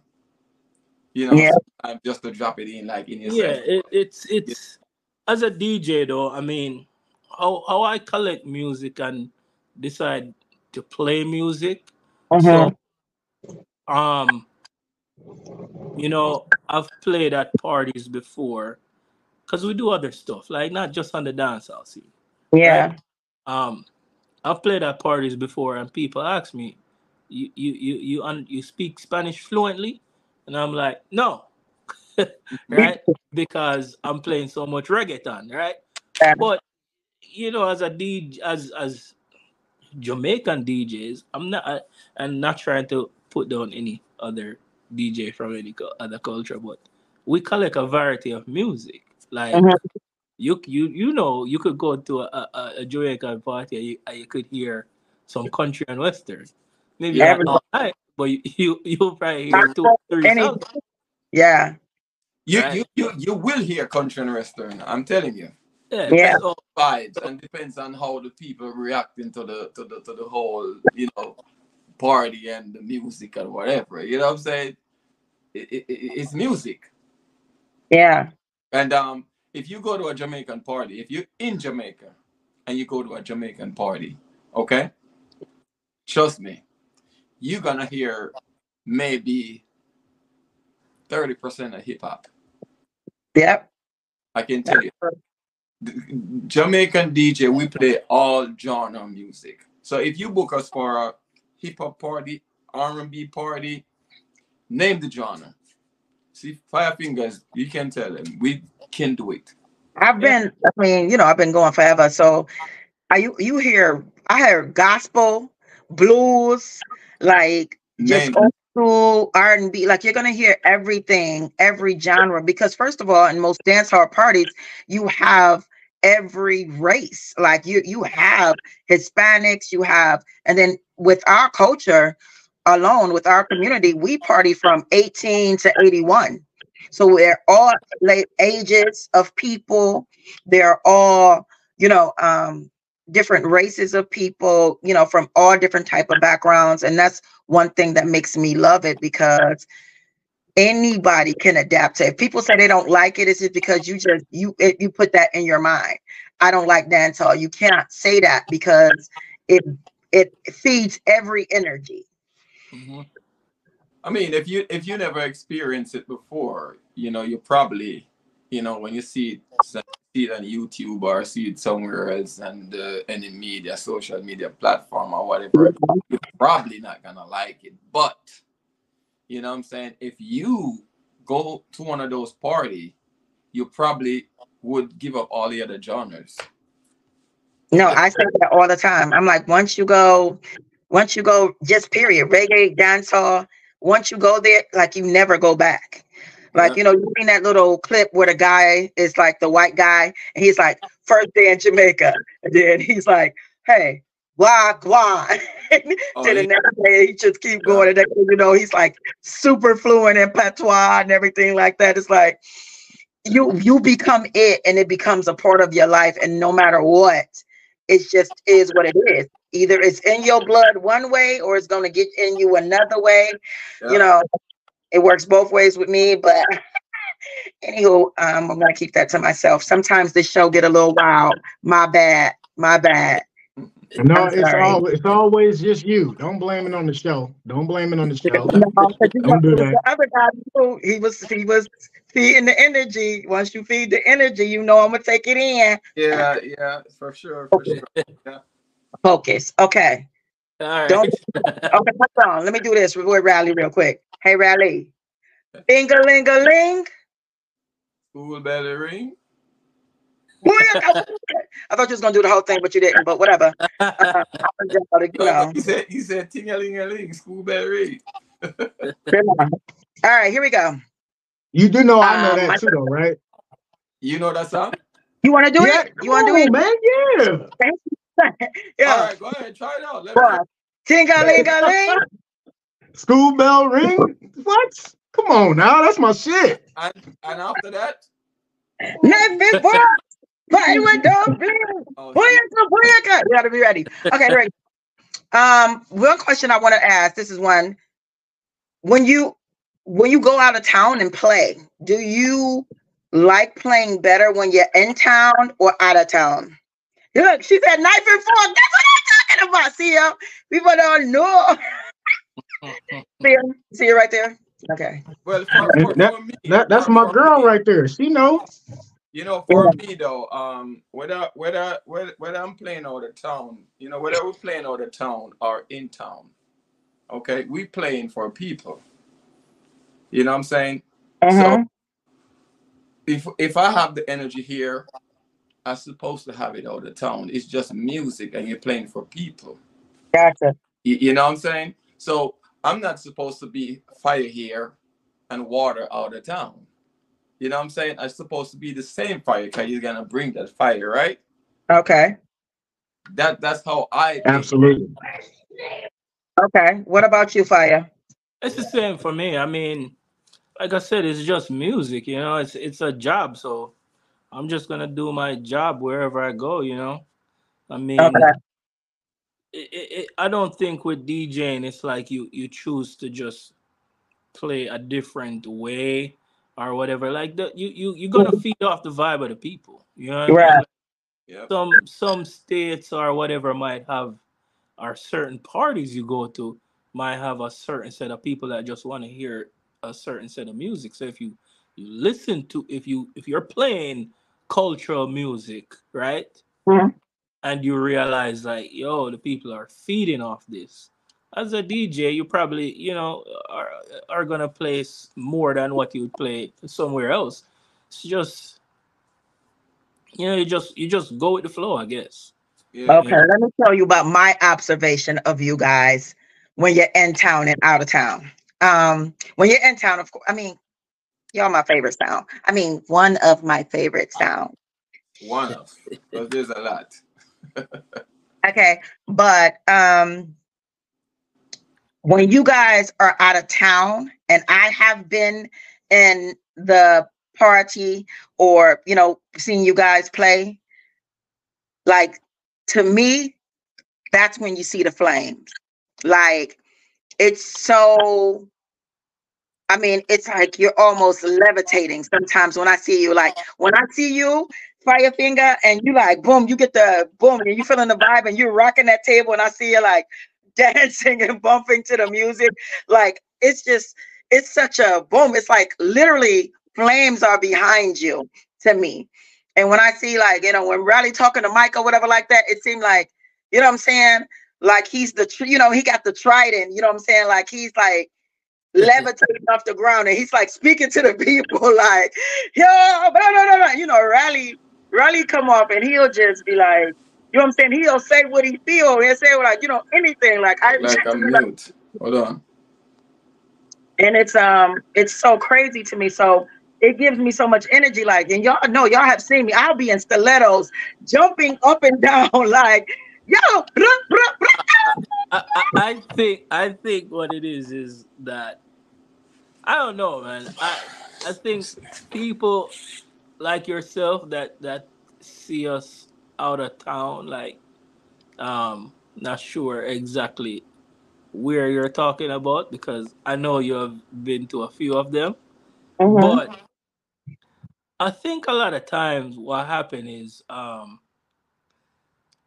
Speaker 4: you know,
Speaker 3: Yeah.
Speaker 4: sometimes just to drop it in like in your
Speaker 6: Yeah, it, it's it's as a DJ though. I mean, how how I collect music and decide to play music.
Speaker 3: Mhm.
Speaker 6: So, um, you know, I've played at parties before because we do other stuff, like not just on the dance hall scene.
Speaker 3: Yeah.
Speaker 6: Um, I've played at parties before, and people ask me, "You you you you un- you speak Spanish fluently?" And I'm like, "No." right? Because I'm playing so much reggaeton, right?
Speaker 3: Yeah.
Speaker 6: But you know, as a DJ, as as Jamaican DJs, I'm not, I, I'm not trying to put down any other DJ from any co- other culture, but we collect a variety of music. Like
Speaker 3: Mhm.
Speaker 6: you, you, you know, you could go to a, a, a Jamaican party and you, and you could hear some country and western, maybe
Speaker 3: Yeah,
Speaker 6: not all night, but you, you you'll probably hear two, three
Speaker 3: Any-
Speaker 6: songs.
Speaker 3: Yeah.
Speaker 4: You,
Speaker 6: Right.
Speaker 4: you you you will hear country and western. I'm telling you.
Speaker 6: Yeah,
Speaker 3: Yeah.
Speaker 6: so
Speaker 4: vibes and depends on how the people reacting to the to the to the whole you know party and the music and whatever you know what i'm saying it, it, it- it's music
Speaker 3: Yeah.
Speaker 4: and um if you go to a jamaican party if you're in jamaica and you go to a jamaican party okay trust me you're gonna hear maybe 30% of hip-hop
Speaker 3: Yep.
Speaker 4: i can tell you Jamaican DJ, we play all genre music. So if you book us for a hip hop party, R and B party, name the genre. See, Fyah Fyngaz, you can tell them we can do it.
Speaker 3: I've
Speaker 6: Yeah.
Speaker 3: been, I mean, you know, I've been going forever. So I you you hear I hear gospel, blues, like just
Speaker 4: Name
Speaker 3: old school R and B. Like you're gonna hear everything, every genre. Because first of all, in most dance hall parties, you have every race. Like you you have Hispanics, you have, and then with our culture alone, with our community, we party from 18 to 81. So we're all late ages of people. They're all, you know, um, different races of people, you know, from all different type of backgrounds. And that's one thing that makes me love it because anybody can adapt to it. If people say they don't like it, it's just because you just you it, you put that in your mind. I don't like dancehall. You cannot say that because it it feeds every energy.
Speaker 6: mhm.
Speaker 4: I mean, if you if you never experienced it before, you know, you probably, you know, when you see it, see it on YouTube or see it somewhere else and uh, any media, social media platform or whatever, you're probably not gonna like it. But you know what I'm saying? If you go to one of those party, you probably would give up all the other genres.
Speaker 3: No, I say that all the time. I'm like, once you go, once you go, just period, reggae, dancehall. Once you go there, like you never go back. Like you know, you seen that little clip where the guy is like the white guy, and he's like, first day in Jamaica, and then he's like, hey, wah wah.
Speaker 4: Oh,
Speaker 3: the next day, he just keep going, and thing you know, he's like super fluent in patois and everything like that. It's like you you become it, and it becomes a part of your life, and no matter what, it just is what it is. Either it's in your blood one way, or it's gonna get in you another way.
Speaker 4: Yeah.
Speaker 3: You know, it works both ways with me. But anywho, um, I'm gonna keep that to myself. Sometimes this show get a little wild. My bad. My bad.
Speaker 2: No,
Speaker 3: I'm
Speaker 2: it's
Speaker 3: sorry.
Speaker 2: always it's always just you. Don't blame it on the show. Don't blame it on the show.
Speaker 3: No, 'cause you
Speaker 2: Don't
Speaker 3: know,
Speaker 2: do
Speaker 3: the
Speaker 2: that.
Speaker 3: other guy, too, he was he was feeding the energy. Once you feed the energy, you know I'm gonna take it in.
Speaker 4: Yeah, yeah, for sure, for sure.
Speaker 3: Focus. Okay.
Speaker 6: All right.
Speaker 3: Don't- Okay, hold on. Let me do this with Rally real quick. Hey, Rally. Ding a ling a ling.
Speaker 4: School bell ring.
Speaker 3: I thought you was gonna do the whole thing, but you didn't. But whatever. Uh, I just gonna, you know,
Speaker 4: He said he said ting a ling a ling, school bell ring.
Speaker 3: All right, here we go.
Speaker 2: You do know I know
Speaker 3: Um,
Speaker 2: that
Speaker 3: my-
Speaker 2: too, though, right?
Speaker 4: You know that song?
Speaker 3: You want to do
Speaker 2: yeah,
Speaker 3: it? You want to do it?
Speaker 2: on, man? Yeah.
Speaker 3: yeah.
Speaker 4: All right, go ahead, try it out. Let me
Speaker 3: Ting-a-ling-a-ling.
Speaker 2: School bell ring. What? Come on now, that's my shit.
Speaker 4: and, and after that,
Speaker 3: Life before. Play with don't blink.
Speaker 4: oh,
Speaker 3: Booyaka, booyaka. You gotta be ready. Okay, ready. Um, one question I want to ask. This is one. When you when you go out of town and play, do you like playing better when you're in town or out of town? Look, she said knife and fork. That's what I'm talking about. See ya. People don't know. See ya. See you right there. Okay.
Speaker 4: well, for, for,
Speaker 2: that,
Speaker 4: me,
Speaker 2: that, that's my girl
Speaker 4: me,
Speaker 2: right there. She knows.
Speaker 4: You know, for me though, um, whether whether whether whether I'm playing out of town, you know, whether we're playing out of town or in town, okay, we playing for people. You know what I'm saying?
Speaker 3: Uh-huh.
Speaker 4: So if if I have the energy here, I'm supposed to have it out of town. It's just music, and you're playing for people.
Speaker 3: Gotcha.
Speaker 4: You, you know what I'm saying? So I'm not supposed to be fire here and water out of town. You know what I'm saying? I'm supposed to be the same fire because you're gonna bring that fire, right?
Speaker 3: Okay.
Speaker 4: That that's how I think.
Speaker 2: Absolutely.
Speaker 3: Okay. What about you, Fire?
Speaker 6: It's the same for me. I mean, like I said, it's just music. You know, it's it's a job, so I'm just gonna do my job wherever I go. You know, I mean,
Speaker 3: Okay.
Speaker 6: it, it, it- I don't think with DJing it's like you you choose to just play a different way or whatever. Like the, you you you're gonna feed off the vibe of the people. You know, what I mean?
Speaker 4: Yep.
Speaker 6: some some states or whatever might have or certain parties you go to might have a certain set of people that just want to hear a certain set of music so if you you listen to if you if you're playing cultural music right
Speaker 3: Mhm.
Speaker 6: and you realize like yo the people are feeding off this as a dj you probably you know are, are gonna play more than what you would play somewhere else it's just you know you just you just go with the flow i guess
Speaker 4: Yeah.
Speaker 3: Okay, let me tell you about my observation of you guys when you're in town and out of town. Um, when you're in town, of course, I mean, y'all my favorite sound. I mean, one of my favorite sound.
Speaker 4: One of because there's a lot.
Speaker 3: Okay, but um, when you guys are out of town, and I have been in the party or you know seeing you guys play, like to me, that's when you see the flames. Like it's so. I mean, it's like you're almost levitating sometimes when I see you. Like when I see you, fire finger, and you like boom, you get the boom, and you feeling the vibe, and you're rocking that table, and I see you like dancing and bumping to the music. Like it's just, it's such a boom. It's like literally flames are behind you to me. And when I see like, you know, when Rally talking to Mike or whatever like that, it seemed like, you know what I'm saying? Like he's the, you know, he got the trident, you know what I'm saying? Like he's like levitating off the ground and he's like speaking to the people like, yo, blah, blah, blah, you know, Rally, Rally come up and he'll just be like, you know what I'm saying? He'll say what he feel. He'll say like, you know, anything. Like I
Speaker 4: Like I'm mute. Hold on.
Speaker 3: and it's um it's so crazy to me so it gives me so much energy like and y'all know y'all have seen me i'll be in stilettos jumping up and down like yo bruh, bruh, bruh.
Speaker 6: I, I, I think I think what it is is that I don't know, man. I I think people like yourself that that see us out of town, like um, not sure exactly where you're talking about because I know you have been to a few of them, but I think a lot of times what happen is um,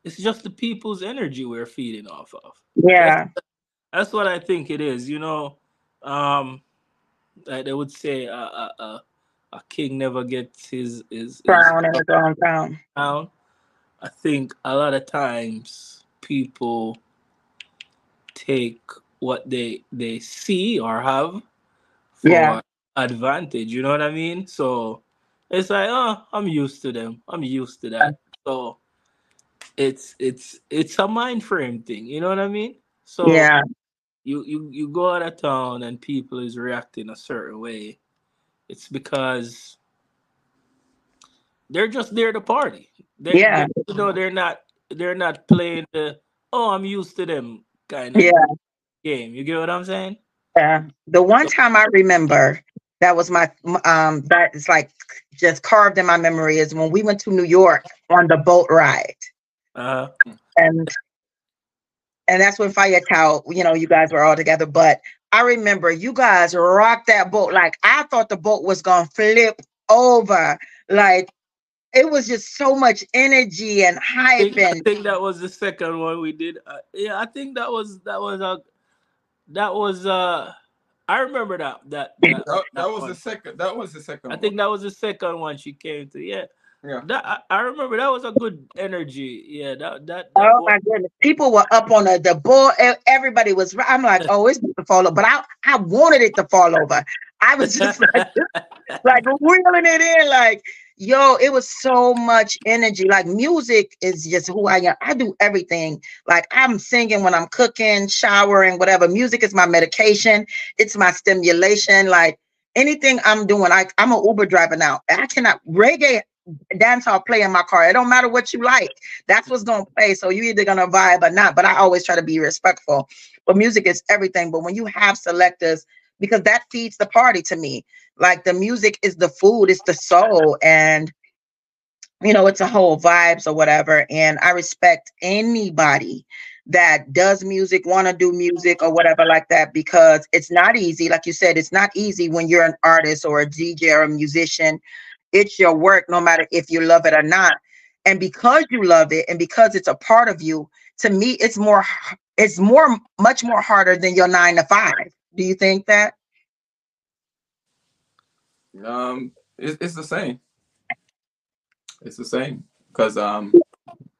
Speaker 6: it's just the people's energy we're feeding off of.
Speaker 3: yeah
Speaker 6: That's what I think it is. You know, um, like they would say, uh, uh, uh, a king never gets his his, his
Speaker 3: crown in his own town
Speaker 6: crown. I think a lot of times people take what they they see or have for
Speaker 3: Yeah.
Speaker 6: advantage. You know what I mean? So it's like, oh, I'm used to them. I'm used to that. So it's it's it's a mind frame thing. You know what I mean? So
Speaker 3: yeah
Speaker 6: you you you go out of town and people is reacting a certain way it's because they're just there to party. They,
Speaker 3: Yeah.
Speaker 6: they- you know, they're not they're not playing the oh I'm used to them kind of
Speaker 3: Yeah.
Speaker 6: game. You get what I'm saying?
Speaker 3: Yeah. The one time I remember that was my um that is like just carved in my memory is when we went to New York on the boat ride.
Speaker 6: Uh-huh.
Speaker 3: And and that's when Fire Cow, you know, you guys were all together. But I remember you guys rocked that boat. Like I thought the boat was gonna flip over. Like it was just so much energy and
Speaker 6: I
Speaker 3: hype
Speaker 6: think, I think that was the second one we did. Uh, yeah, I think that was that was a that was uh I remember that that that,
Speaker 4: That, that was
Speaker 6: one.
Speaker 4: the second. That was the second.
Speaker 6: I think that was the second one she came to. Yeah.
Speaker 4: Yeah.
Speaker 6: That I, I remember that was a good energy. Yeah, that that, that
Speaker 3: Oh
Speaker 6: was-
Speaker 3: my goodness! People were up on the, the board. Everybody was. I'm like, oh, it's going to fall over, but I I wanted it to fall over. I was just like, like reeling it in, like, yo, it was so much energy. Like music is just who I am. I do everything. Like I'm singing when I'm cooking, showering, whatever. Music is my medication. It's my stimulation. Like anything I'm doing, I I'm an Uber driver now. I cannot reggae dance hall play in my car. It don't matter what you like. That's what's gonna play. So you either gonna vibe or not. But I always try to be respectful. But music is everything. But when you have selectors, because that feeds the party to me. Like the music is the food, it's the soul, and you know, it's a whole vibes or whatever. And I respect anybody that does music, want to do music or whatever like that, because it's not easy. Like you said, it's not easy when you're an artist or a DJ or a musician. It's your work, no matter if you love it or not. And because you love it and because it's a part of you, to me, it's more, it's more, much more harder than your nine to five. Do you think that?
Speaker 4: Um, it's, it's the same. It's the same because um,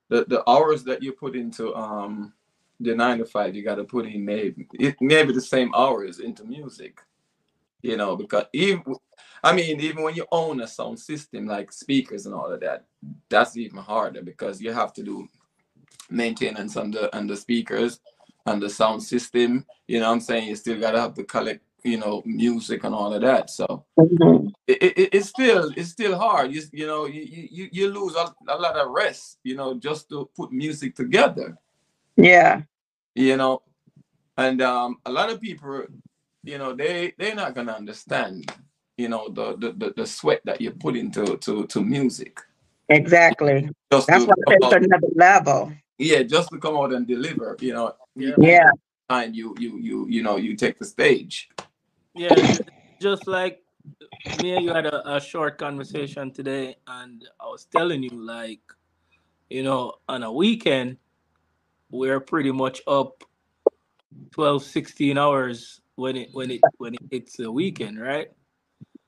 Speaker 4: the the hours that you put into um the nine to five, you got to put in maybe it maybe the same hours into music. You know, because even I mean, even when you own a sound system like speakers and all of that, that's even harder because you have to do maintenance on the on the speakers and the sound system. You know what I'm saying? You still gotta have to collect, you know, music and all of that. So it, it, it's still it's still hard. You you know you you, you lose a, a lot of rest. You know just to put music together.
Speaker 3: Yeah.
Speaker 4: You know, and um, a lot of people, you know, they they're not gonna understand. You know the the, the, the sweat that you put into to to music.
Speaker 3: Exactly.
Speaker 4: Just
Speaker 3: That's why it's another level.
Speaker 4: yeah, just to come out and deliver. You know,
Speaker 6: Yeah.
Speaker 3: Yeah.
Speaker 4: and you you you you know you take the stage.
Speaker 6: Yeah, just like me and you had a, a short conversation today, and I was telling you, like, you know, on a weekend, we're pretty much up 12, 16 hours when it when it when it hits the weekend, right?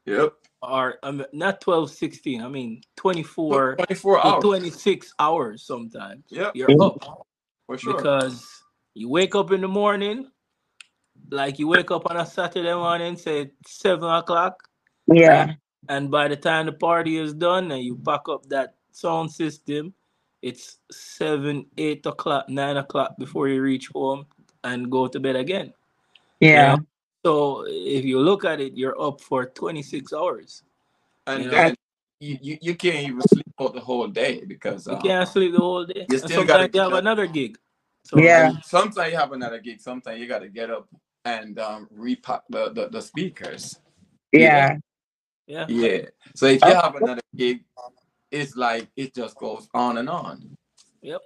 Speaker 4: Yep,
Speaker 6: Or I mean, not 12, 16, I mean 24
Speaker 4: twenty four hours.
Speaker 6: 26 hours sometimes.
Speaker 4: Yeah.
Speaker 6: You're up.
Speaker 4: for sure.
Speaker 6: because you wake up in the morning, like you wake up on a Saturday morning, say seven o'clock,
Speaker 3: Yeah.
Speaker 6: and by the time the party is done and you pack up that sound system, it's seven, eight o'clock, nine o'clock before you reach home and go to bed again.
Speaker 3: Yeah.
Speaker 6: So if you look at it, you're up for 26 hours.
Speaker 4: and
Speaker 6: You know?
Speaker 4: then you, you, you can't even sleep for the whole day because
Speaker 6: You
Speaker 4: um,
Speaker 6: can't sleep the whole day.
Speaker 4: You still gotta
Speaker 6: have another gig. So
Speaker 3: Yeah.
Speaker 4: sometimes you have another gig sometimes you got to get up and um, repack the, the, the speakers
Speaker 3: Yeah.
Speaker 6: yeah.
Speaker 4: yeah so if you have another gig it's like it just goes on and on
Speaker 6: Yep.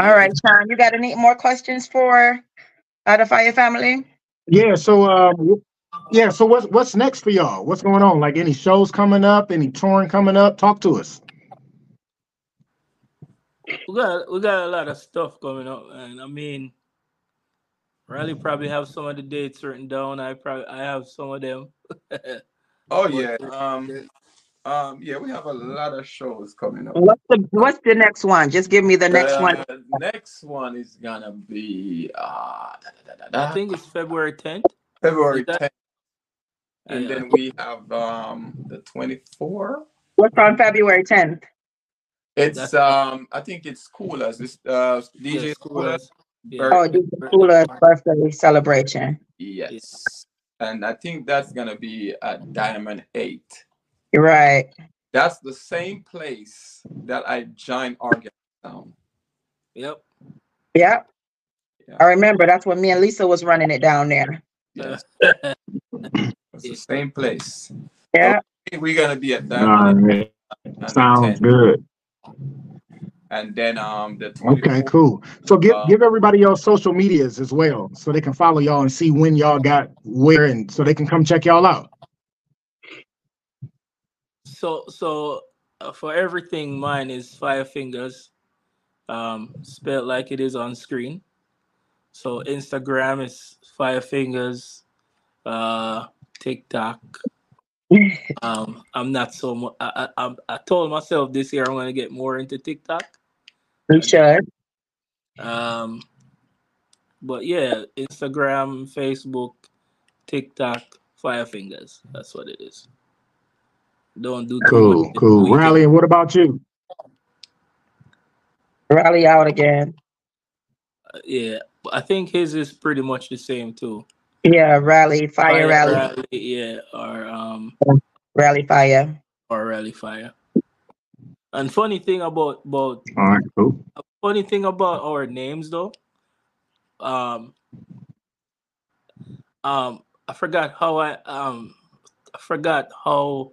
Speaker 3: All right, Sean, you got any more questions for uh, the Fyah Family?
Speaker 2: Yeah, so um yeah, so what's what's next for y'all? What's going on? Like any shows coming up, any touring coming up? Talk to us.
Speaker 6: We got we got a lot of stuff coming up, and I mean, Rally probably have some of the dates written down. I probably I have some of them.
Speaker 4: oh yeah um um yeah we have a lot of shows coming up
Speaker 3: What's the What's the next one? Just give me the next one.
Speaker 4: Next one is gonna be uh da, da, da, da,
Speaker 6: I think it's February 10th.
Speaker 4: february 10th and
Speaker 6: Yeah.
Speaker 4: then we have um the 24
Speaker 3: What's on February 10th?
Speaker 4: It's
Speaker 6: That's-
Speaker 4: um i think it's coolers this uh dj
Speaker 6: Yes,
Speaker 4: coolers
Speaker 6: Yeah.
Speaker 3: Oh, this is Tula's birthday celebration.
Speaker 4: yes and I think that's gonna be at Diamond Eight.
Speaker 3: Right.
Speaker 4: That's the same place that I joined Organ Sound.
Speaker 6: Yep.
Speaker 3: Yep.
Speaker 4: Yeah.
Speaker 3: I remember that's when me and Lisa was running it down there.
Speaker 4: Yeah, it's the same place.
Speaker 3: Yeah.
Speaker 4: We're gonna be at
Speaker 2: All
Speaker 4: Diamond
Speaker 2: right.
Speaker 4: Eight
Speaker 2: Sounds good.
Speaker 4: And then um the
Speaker 2: Okay, cool. So give
Speaker 4: Uh,
Speaker 2: give everybody your social medias as well, so they can follow y'all and see when y'all got where, and so they can come check y'all out.
Speaker 6: So so uh, for everything, mine is Fyah Fyngaz, um, spelled like it is on screen. So Instagram is Fyah Fyngaz, uh, TikTok. Um, I'm not so much. I, I I'm- told myself this year I'm gonna get more into TikTok.
Speaker 3: You should.
Speaker 6: Um, but yeah, Instagram, Facebook, TikTok, Fyah Fyngaz. That's what it is. Don't do too
Speaker 2: Cool,
Speaker 6: much this
Speaker 2: cool.
Speaker 6: weekend.
Speaker 2: Rally, and what about you?
Speaker 3: Rally out again.
Speaker 6: Uh, yeah, I think his is pretty much the same too.
Speaker 3: Yeah, rally, fire, rally,
Speaker 6: Rally, yeah, or um,
Speaker 3: rally, fire.
Speaker 6: or Rally Fyah. And funny thing about about
Speaker 2: All right, cool.
Speaker 6: funny thing about our names though, um, um, I forgot how I um, I forgot how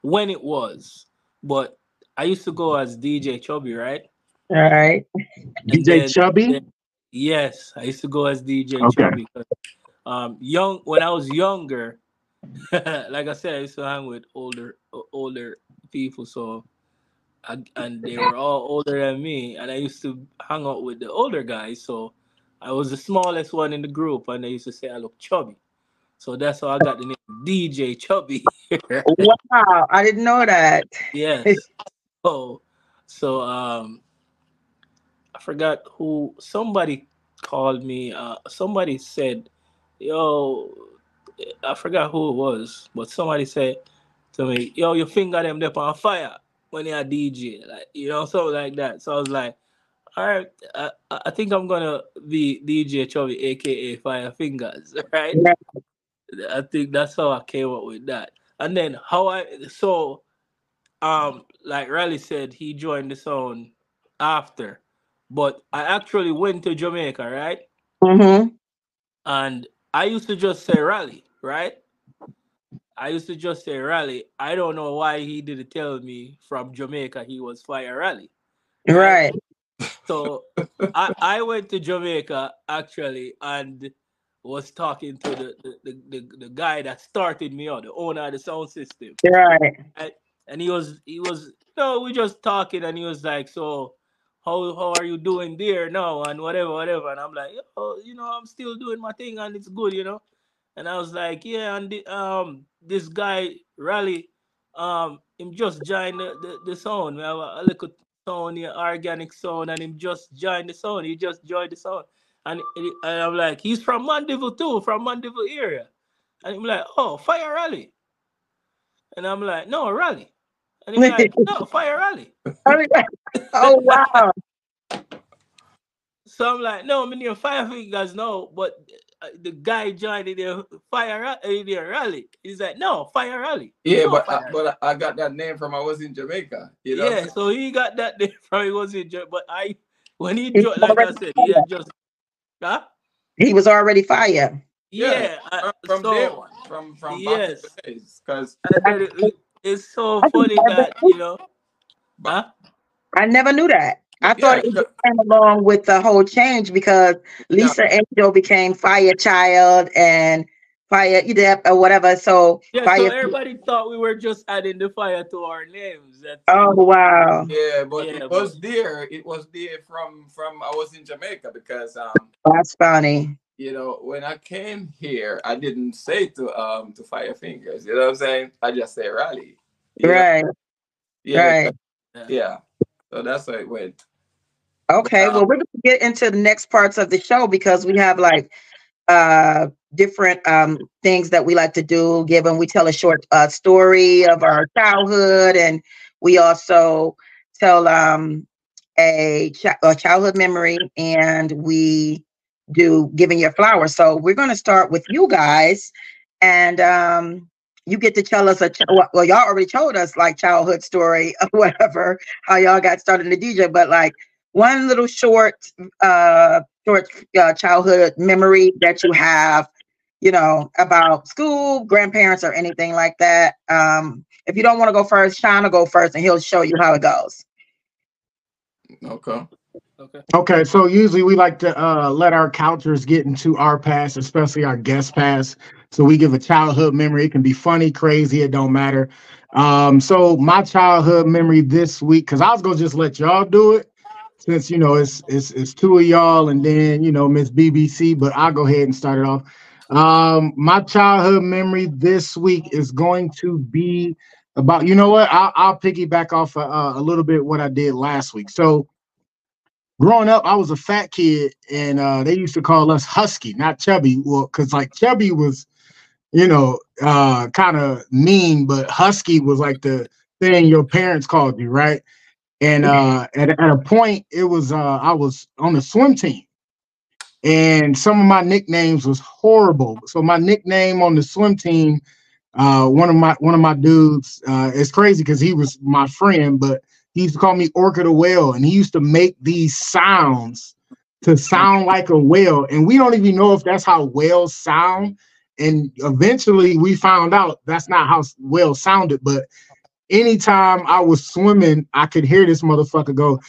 Speaker 6: when it was, but I used to go as DJ Chubby, right?
Speaker 3: All right.
Speaker 6: And
Speaker 2: DJ
Speaker 6: then-
Speaker 2: Chubby.
Speaker 6: then- yes, I used to go as DJ
Speaker 2: Okay.
Speaker 6: Chubby. Um, young when I was younger, like I said, I used to hang with older older people, so I, and they were all older than me, and I used to hang out with the older guys. So I was the smallest one in the group, and they used to say I look chubby. So that's how I got the name DJ Chubby.
Speaker 3: Wow, I didn't know that.
Speaker 6: yes. So so um I forgot who somebody called me uh somebody said yo I forgot who it was but somebody said to me yo your finger them up on fire when you're a DJ like you know something like that so I was like all right I, I think I'm gonna be DJ Chubby aka Fyah Fyngaz right
Speaker 3: Yeah.
Speaker 6: I think that's how I came up with that and then how I so um like Rally said he joined the sound after but I actually went to Jamaica right
Speaker 3: Mm-hmm.
Speaker 6: and I used to just say rally, right I used to just say rally. I don't know why he didn't tell me from Jamaica he was Fyah Rally.
Speaker 3: Right.
Speaker 6: so I, I went to Jamaica actually and was talking to the the, the, the, the guy that started me out, the owner of the sound system.
Speaker 3: Right.
Speaker 6: And he was he was no, we just talking and he was like, So how how are you doing there now? And whatever, whatever. And I'm like, oh, you know, I'm still doing my thing and it's good, you know. And I was like, Yeah, and the, um this guy rally um, him just joined the, the, the sound. We have a, a little sound here, organic sound, and him just joined the sound. He just joined the sound. And, and I'm like, he's from Mandeville too, from Mandeville area. And I'm like, oh, Fyah Rally. And I'm like, no, Rally. And he's like, no, Fyah Rally.
Speaker 3: oh wow.
Speaker 6: So I'm like, no, I'm in your Fyah Fyngaz, no. But uh, the guy joined in the Fire Ra- in the Rally. He's like, no, Fyah Rally.
Speaker 4: Yeah,
Speaker 6: No,
Speaker 4: but
Speaker 6: Fire
Speaker 4: I, but I I got that name from I was in Jamaica. You know?
Speaker 6: yeah, so he got that name from he was in Jer- but I when he joined, like I
Speaker 3: already
Speaker 6: said, he had just huh?
Speaker 3: He was already fire.
Speaker 6: Yeah, I-
Speaker 4: from, from
Speaker 6: so,
Speaker 4: day one, from from
Speaker 6: Yes.
Speaker 4: back in the days, because
Speaker 6: it- it- it's so funny that you know, huh?
Speaker 3: I never knew that. I thought
Speaker 4: Yeah,
Speaker 3: it just came along with the whole change because Lisa Angel became Fyah Child and Fire Edep or whatever. So
Speaker 6: Yeah,
Speaker 3: Fire.
Speaker 6: so everybody thought we were just adding the fire to our names. That's
Speaker 3: oh wow,
Speaker 4: yeah, but
Speaker 6: Yeah,
Speaker 4: it was
Speaker 6: but-
Speaker 4: there. It was there from from I was in Jamaica because um
Speaker 3: that's funny.
Speaker 4: you know when I came here I didn't say to um to Fyah Fyngaz. You know what I'm saying? I just say Rally. You know?
Speaker 3: Right,
Speaker 4: Yeah.
Speaker 3: right.
Speaker 4: Yeah. So that's how it went.
Speaker 3: Okay, well, we're going to get into the next parts of the show because we have like uh different um things that we like to do. Given we tell a short uh story of our childhood and we also tell um a, chi- a childhood memory and we do giving your flowers. So we're going to start with you guys and um, you get to tell us a well, y'all already told us like childhood story or whatever, how y'all got started in the DJ, but like one little short, uh, short uh, childhood memory that you have, you know, about school, grandparents, or anything like that. Um, if you don't want to go first, Sean will go first, and he'll show you how it goes.
Speaker 4: Okay.
Speaker 6: Okay.
Speaker 2: Okay, so usually we like to uh, let our couchers get into our past, especially our guest past. So we give a childhood memory. It can be funny, crazy, it don't matter. Um, so my childhood memory this week, because I was gonna just let y'all do it, since you know it's it's it's two of y'all and then you know Miss BBC, but I'll go ahead and start it off. Um, my childhood memory this week is going to be about you know what I'll, I'll piggyback off uh, a little bit what I did last week. So growing up, I was a fat kid, and uh, they used to call us husky, not chubby. Well, because like chubby was, you know, uh, kind of mean, but husky was like the thing your parents called you, right? And uh, at, at a point, it was uh, I was on the swim team, and some of my nicknames was horrible. So my nickname on the swim team, uh, one of my one of my dudes, uh, it's crazy because he was my friend, but he used to call me Orca the whale, and he used to make these sounds to sound like a whale. And we don't even know if that's how whales sound. And eventually we found out that's not how whales sounded. But anytime I was swimming, I could hear this motherfucker go,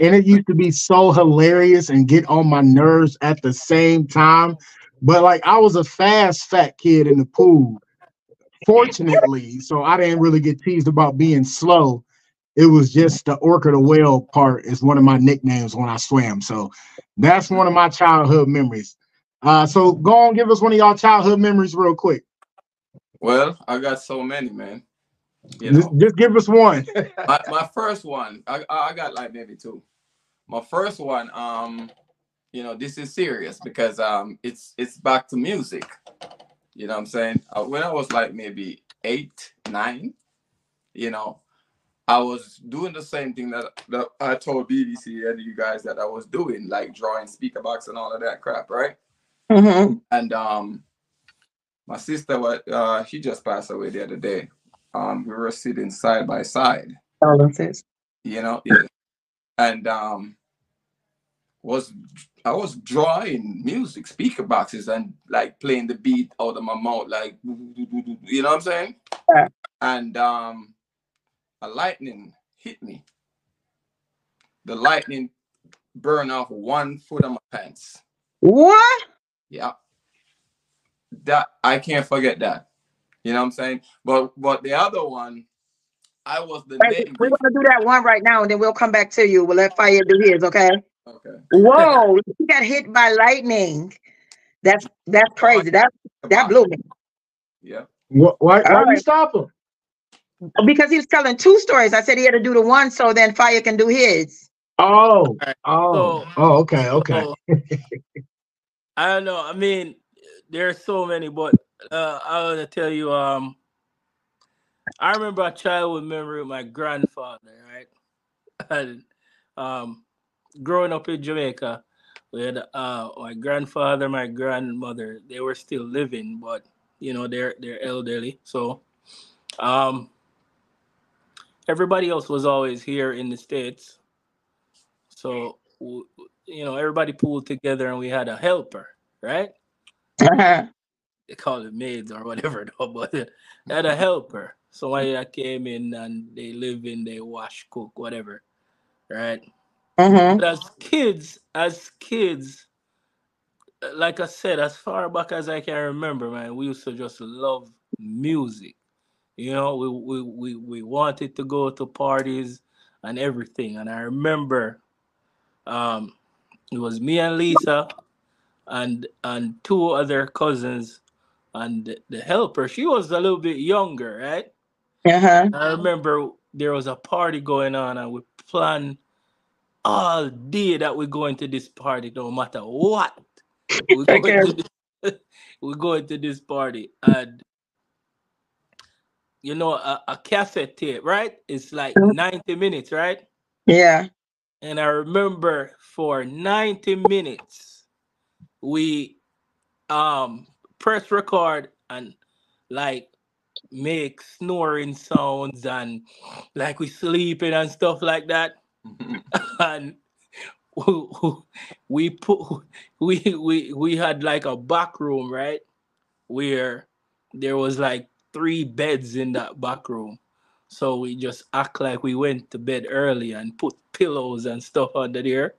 Speaker 2: and it used to be so hilarious and get on my nerves at the same time. But like I was a fast fat kid in the pool fortunately, so I didn't really get teased about being slow. It was just the orca the whale part is one of my nicknames when I swam. So that's one of my childhood memories. Uh, so go on, give us one of y'all childhood memories real quick.
Speaker 4: Well, I got so many, man. You
Speaker 2: Just,
Speaker 4: know,
Speaker 2: just give us one.
Speaker 4: my, my first one, I, I got like maybe two. My first one, um, you know, this is serious because um, it's it's back to music. You know what I'm saying? Uh, when I was like maybe eight, nine, you know, I was doing the same thing that, that I told BBC and you guys that I was doing, like drawing speaker box and all of that crap, right?
Speaker 3: Mm-hmm.
Speaker 4: And um, my sister, was, uh, she just passed away the other day. Um, we were sitting side by side, you know, yeah. and um, was I was drawing music, speaker boxes, and like playing the beat out of my mouth, like you know what I'm saying?
Speaker 3: Yeah.
Speaker 4: And um, a lightning hit me. The lightning burned off one foot of my pants.
Speaker 3: What?
Speaker 4: Yeah. That I can't forget that. You know what I'm saying? But but the other one, I was the
Speaker 3: Wait, we're gonna do that one right now, and then we'll come back to you. We'll let Fire do his, okay?
Speaker 4: Okay.
Speaker 3: Whoa, he got hit by lightning. That's that's crazy. That that blew me.
Speaker 4: Yeah.
Speaker 2: Why, why, why you stop him?
Speaker 3: Because he was telling two stories. I said he had to do the one so then Fire can do his.
Speaker 2: Oh,
Speaker 6: Alright,
Speaker 2: oh,
Speaker 6: so-
Speaker 2: oh, okay, okay.
Speaker 6: So, I don't know. I mean, there are so many, but uh, I want to tell you. Um, I remember a childhood memory of my grandfather. Right, and um, growing up in Jamaica, we had uh, my grandfather, my grandmother. They were still living, but you know they're they're elderly. So, um, everybody else was always here in the states. So you know everybody pulled together and we had a helper, right? They call it maids or whatever, though, but they had a helper. Somebody that came in and they live in, they wash, cook, whatever, right?
Speaker 3: Mhm.
Speaker 6: But as kids, as kids, uh, like I said, as far back as I can remember, man, we used to just love music. You know, we we we, we wanted to go to parties and everything. And I remember um it was me and Lisa and and two other cousins and the- the helper. She was a little bit younger, right?
Speaker 3: Uh-huh.
Speaker 6: I remember there was a party going on, and we planned all day that we're going to this party, no matter what. We're going, to this, we're going to this party, and you know, a, a cassette tape, right? It's like
Speaker 3: Mhm.
Speaker 6: 90 minutes, right?
Speaker 3: Yeah.
Speaker 6: And I remember for 90 minutes, we um press record and like make snoring sounds and like we sleeping and stuff like that. And we put we we we had like a back room, right? Where there was like three beds in that back room. So we just act like we went to bed early and put pillows and stuff under there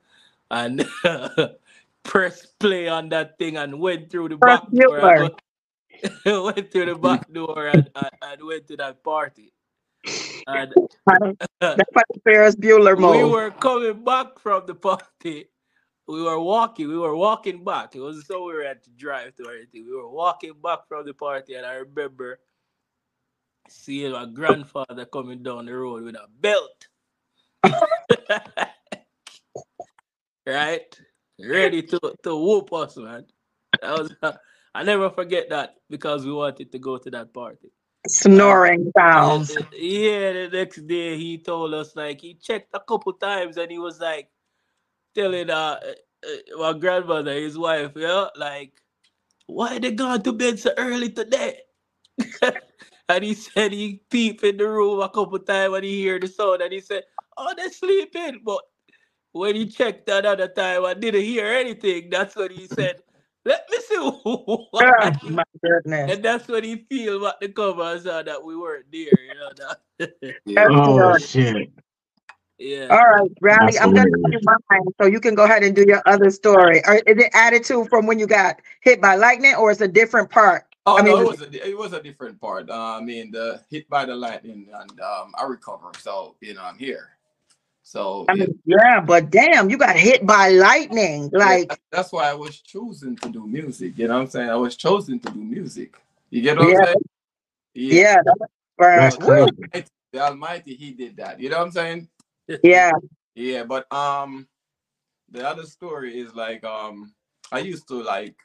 Speaker 6: and press play on that thing and went through the back door.
Speaker 3: Bueller.
Speaker 6: and go- went through the back door and, and, and went to that party.
Speaker 3: That's like Ferris Bueller
Speaker 6: we were coming back from the party. We were walking. We were walking back. It wasn't so we were had to drive to or anything. We were walking back from the party, and I remember seeing my grandfather coming down the road with a belt, right, ready to to whoop us, man. That was. I never forget that because we wanted to go to that party.
Speaker 3: Snoring sounds.
Speaker 6: And, yeah, the next day he told us like he checked a couple times and he was like telling uh, uh, uh, my grandmother, his wife, yeah, like, why they gone to bed so early today? and he said he peep in the room a couple times and he hear the sound and he said, Oh, they're sleeping. But when he checked another time and didn't hear anything, that's what he said, Let me see
Speaker 3: Oh,
Speaker 6: what
Speaker 3: my goodness.
Speaker 6: and that's when he feel about the cover and saw that we weren't there, you know that.
Speaker 4: Yeah.
Speaker 2: Oh shit.
Speaker 6: yeah.
Speaker 3: All right, Rally, I'm gonna
Speaker 2: hilarious.
Speaker 3: do mine, so you can go ahead and do your other story. Or is it attitude from when you got hit by lightning, or it's a different part?
Speaker 4: Oh
Speaker 3: I
Speaker 4: no,
Speaker 3: mean-
Speaker 4: it was a it was a different part. Uh, I mean, the hit by the lightning, and um, I recover. So you know, I'm here. So
Speaker 3: I
Speaker 4: yeah,
Speaker 3: mean, yeah, but damn, you got hit by lightning. Like,
Speaker 4: that- that's why I was chosen to do music. You know what I'm saying? I was chosen to do music. You get what
Speaker 3: Yeah.
Speaker 4: I'm saying?
Speaker 3: yeah, that's right.
Speaker 2: That's
Speaker 3: Woo.
Speaker 2: crazy.
Speaker 4: The Almighty, He did that. You know what I'm saying?
Speaker 3: Yeah,
Speaker 4: Yeah, but um, the other story is like um, I used to like,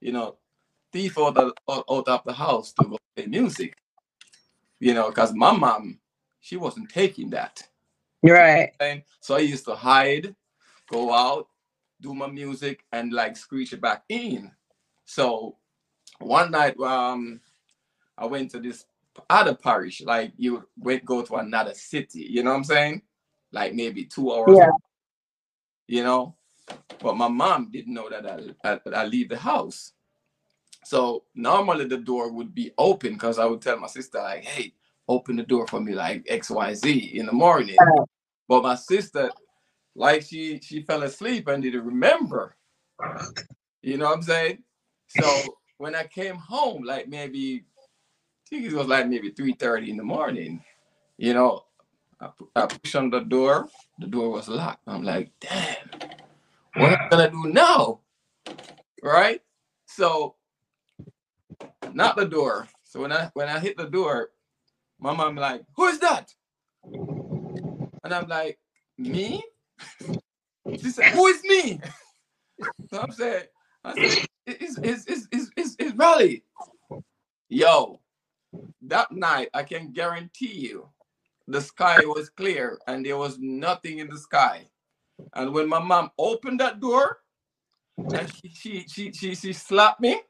Speaker 4: you know, thief out of, out out of the house to go play music. You know, because my mom, she wasn't taking that.
Speaker 3: Right.
Speaker 4: So I used to hide, go out, do my music, and like screech it back in. So one night, um, I went to this other parish, like you went go to another city. You know what I'm saying? Like maybe two hours.
Speaker 3: Yeah.
Speaker 4: You know, but my mom didn't know that I, I, I leave the house. So normally the door would be open because I would tell my sister like, "Hey, open the door for me like X Y Z in the morning." But my sister, like she she fell asleep and didn't remember. You know what I'm saying? So when I came home, like maybe I think it was like maybe 3:30 in the morning, you know, I, I pushed on the door, the door was locked. I'm like, damn, what am I gonna do now? Right? So not the door. So when I when I hit the door, my mom like, who is that? And I'm like, me? She said, who is me? So I'm saying, I said, it's, it's, it's, it's, it's, it's Rally. Yo, that night, I can guarantee you, the sky was clear and there was nothing in the sky. And when my mom opened that door, and she she she she, she slapped me,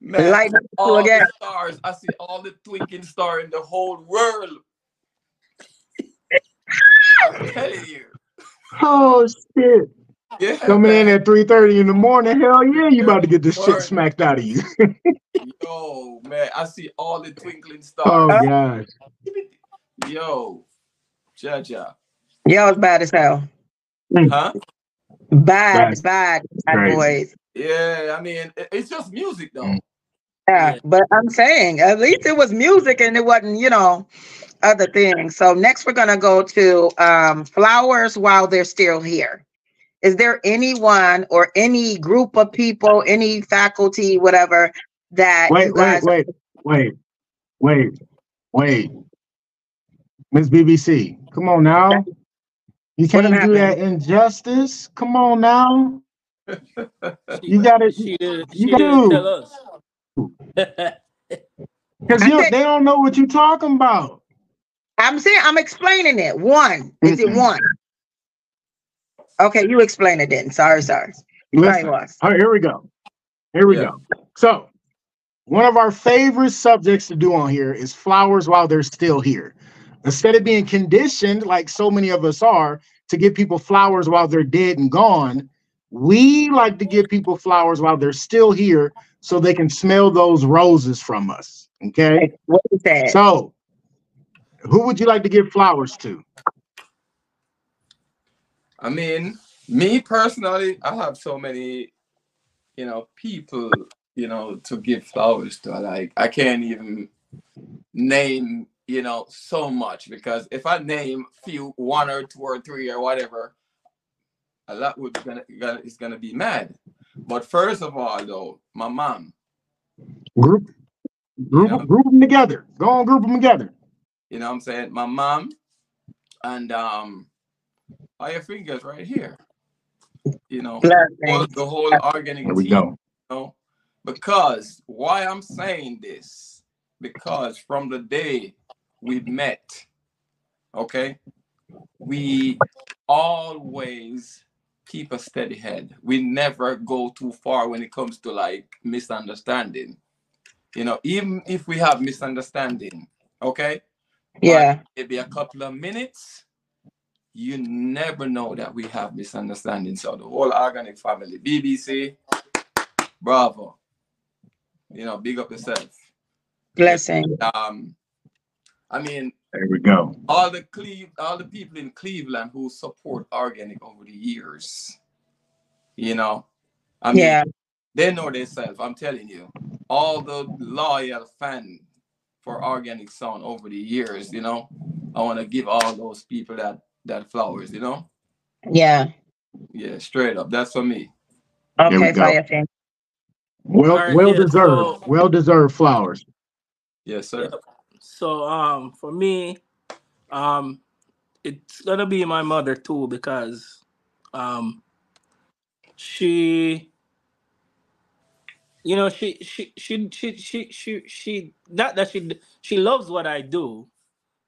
Speaker 4: man,
Speaker 3: Light up
Speaker 4: all
Speaker 3: again.
Speaker 4: the stars, I see all the twinkling star in the whole world. I'm telling you.
Speaker 2: Oh shit.
Speaker 4: Yeah.
Speaker 2: Coming in
Speaker 4: man.
Speaker 2: at 3:30 in the morning. Hell yeah, you about to get this shit smacked out of you.
Speaker 4: Yo, man, I see all the twinkling stars.
Speaker 2: oh
Speaker 4: stars.
Speaker 2: gosh.
Speaker 4: Yo, Jaja.
Speaker 3: Yeah, it's bad as hell.
Speaker 4: Huh?
Speaker 3: Bad,
Speaker 2: That's
Speaker 3: bad, bad boys.
Speaker 4: Yeah, I mean, it's just music though.
Speaker 2: Mm.
Speaker 3: Yeah,
Speaker 6: Yeah.
Speaker 3: but I'm saying at least it was music and it wasn't, you know, other things. So next we're gonna go to um, flowers while they're still here. Is there anyone or any group of people, any faculty, whatever, that
Speaker 2: Wait,
Speaker 3: you
Speaker 2: wait,
Speaker 3: guys?
Speaker 2: wait, wait, wait, wait. Miss BBC, come on now. You can't do that injustice. Come on now.
Speaker 6: She,
Speaker 2: You gotta-
Speaker 6: She didn't.
Speaker 2: you
Speaker 6: She didn't
Speaker 2: do.
Speaker 6: tell us.
Speaker 2: Because you they don't know what you're talking about.
Speaker 3: I'm saying I'm explaining it. One, is it one? Okay, you explain it then. Sorry, sorry. Sorry,
Speaker 2: Listen,
Speaker 3: was.
Speaker 2: all right, here we go. Here we
Speaker 4: Yeah.
Speaker 2: go. So one of our favorite subjects to do on here is flowers while they're still here. Instead of being conditioned, like so many of us are, to give people flowers while they're dead and gone, we like to give people flowers while they're still here so they can smell those roses from us. Okay.
Speaker 3: What is that?
Speaker 2: So, who would you like to give flowers to?
Speaker 4: I mean, me personally, I have so many, you know, people, you know, to give flowers to. Like I can't even name, you know, so much because if I name few, one or two or three or whatever, a lot would gonna, gonna is gonna be mad. But first of all, though, my mom,
Speaker 2: Group, group,
Speaker 4: Yeah.
Speaker 2: group them together. Go on, group them together.
Speaker 4: You know what I'm saying? My mom and um all your fingers right here. You know, all, the whole organic
Speaker 2: There we
Speaker 4: team,
Speaker 2: go.
Speaker 4: you know, because why I'm saying this, because from the day we met, okay, we always keep a steady head. We never go too far when it comes to like misunderstanding. You know, even if we have misunderstanding, okay,
Speaker 3: Yeah.
Speaker 4: maybe a couple of minutes, you never know that we have misunderstandings So the whole organic family, BBC, bravo. You know, big up yourself.
Speaker 3: Blessing.
Speaker 4: Um, I mean,
Speaker 2: There we go.
Speaker 4: all the Cleve, all the people in Cleveland who support organic over the years, you know, I mean,
Speaker 3: Yeah.
Speaker 4: they know themselves. I'm telling you, all the loyal fan for organic sound over the years, you know, I want to give all those people that that flowers, you know.
Speaker 3: Yeah.
Speaker 4: Yeah, straight up. That's for me.
Speaker 3: Okay,
Speaker 2: go.
Speaker 3: fire thing.
Speaker 2: Well,
Speaker 6: All right,
Speaker 2: well
Speaker 6: yeah,
Speaker 2: deserved.
Speaker 6: so-
Speaker 2: well deserved flowers.
Speaker 4: Yes, sir.
Speaker 6: So um for me, um it's gonna be my mother too because um she you know she she she she she she, she not that she she loves what I do.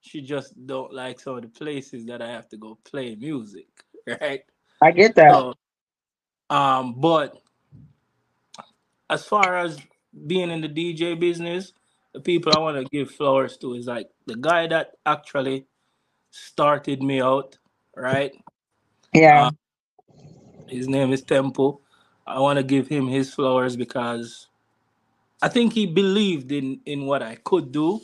Speaker 6: She just don't like some of the places that I have to go play music, right?
Speaker 3: I get that.
Speaker 6: So, um, but as far as being in the DJ business, the people I want to give flowers to is like the guy that actually started me out, right?
Speaker 3: Yeah.
Speaker 6: Uh, his name is Temple. I want to give him his flowers because I think he believed in in what I could do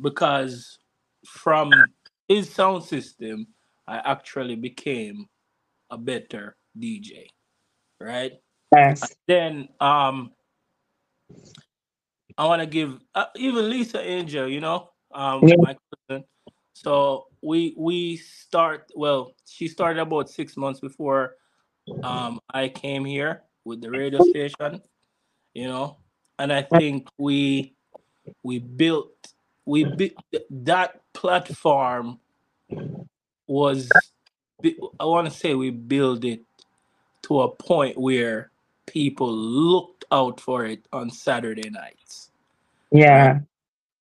Speaker 6: because from his sound system, I actually became a better DJ, right?
Speaker 3: Yes.
Speaker 6: Then um I want to give uh, even Lisa Angel, you know, um
Speaker 3: Yeah.
Speaker 6: my cousin. So we we start well, she started about 6 months before um I came here with the radio station, you know. And I think we we built we built that platform was I want to say we built it to a point where people looked out for it on Saturday nights.
Speaker 3: Yeah.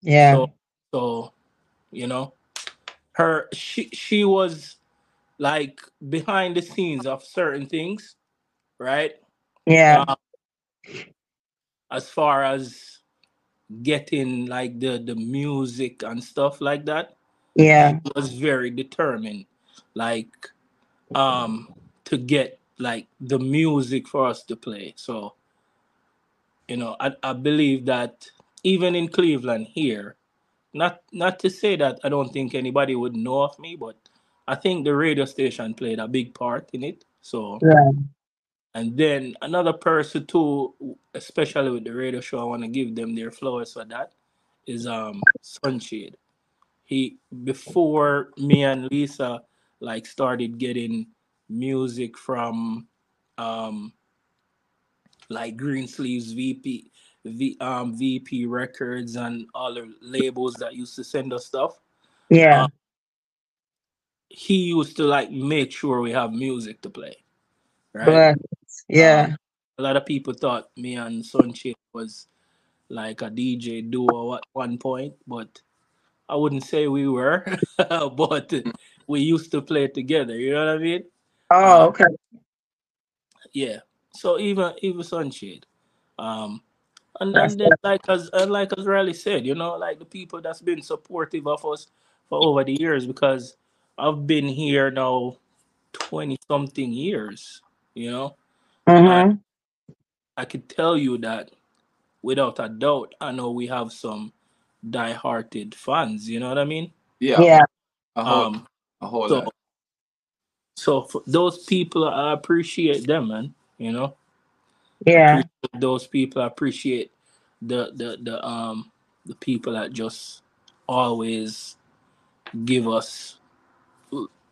Speaker 3: Yeah.
Speaker 6: So, so you know, her she she was like behind the scenes of certain things, right?
Speaker 3: Yeah.
Speaker 6: Uh, as far as getting like the the music and stuff like that,
Speaker 3: Yeah.
Speaker 6: she was very determined, like um to get like the music for us to play. So, you know, I, I believe that even in Cleveland here, not not to say that I don't think anybody would know of me, but I think the radio station played a big part in it. So
Speaker 3: Yeah.
Speaker 6: and then another person too, especially with the radio show, I want to give them their flowers for that, is um Sunshade. He before me and Lisa like started getting music from um like Greensleeves VP V um VP records and other labels that used to send us stuff.
Speaker 3: Yeah.
Speaker 6: Uh, he used to like make sure we have music to play. Right.
Speaker 3: Bless. Yeah.
Speaker 6: a lot of people thought me and Sunshine was like a DJ duo at one point, but I wouldn't say we were, but we used to play together. You know what I mean?
Speaker 3: Oh, okay.
Speaker 6: Yeah. So even even Sunshade, um, And then, then like as and like as Rally said, you know, like the people that's been supportive of us for over the years because I've been here now twenty something years. You know,
Speaker 3: Mhm.
Speaker 6: I could tell you that without a doubt. I know we have some die-hearted fans. You know what I mean?
Speaker 4: Yeah.
Speaker 3: Yeah.
Speaker 4: A whole,
Speaker 6: Um,
Speaker 4: a whole
Speaker 6: so
Speaker 4: lot.
Speaker 6: so for those people, I appreciate them, man. You know.
Speaker 3: Yeah.
Speaker 6: those people I appreciate the the the um the people that just always give us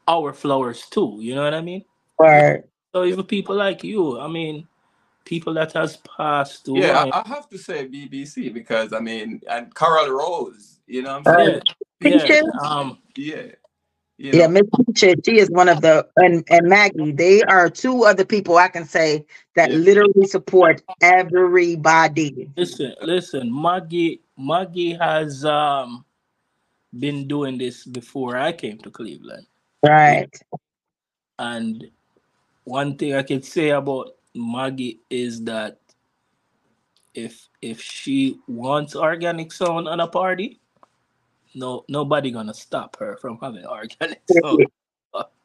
Speaker 6: our flowers too you know what i mean
Speaker 3: Word.
Speaker 6: so even people like you i mean people that has passed away
Speaker 4: Yeah, I, I have to say BBC because I mean, and Carol Rose, you know what I'm saying?
Speaker 6: yeah, yeah, um
Speaker 4: Yeah. You
Speaker 3: Yeah, Miss Peaches, she is one of the and and Maggie. They are two other people I can say that
Speaker 4: Yeah.
Speaker 3: literally support everybody.
Speaker 6: listen listen maggie maggie has um been doing this before i came to cleveland
Speaker 3: Right.
Speaker 6: And one thing I can say about Maggie is that if if she wants organic sound on a party, no nobody gonna stop her from having organic sound.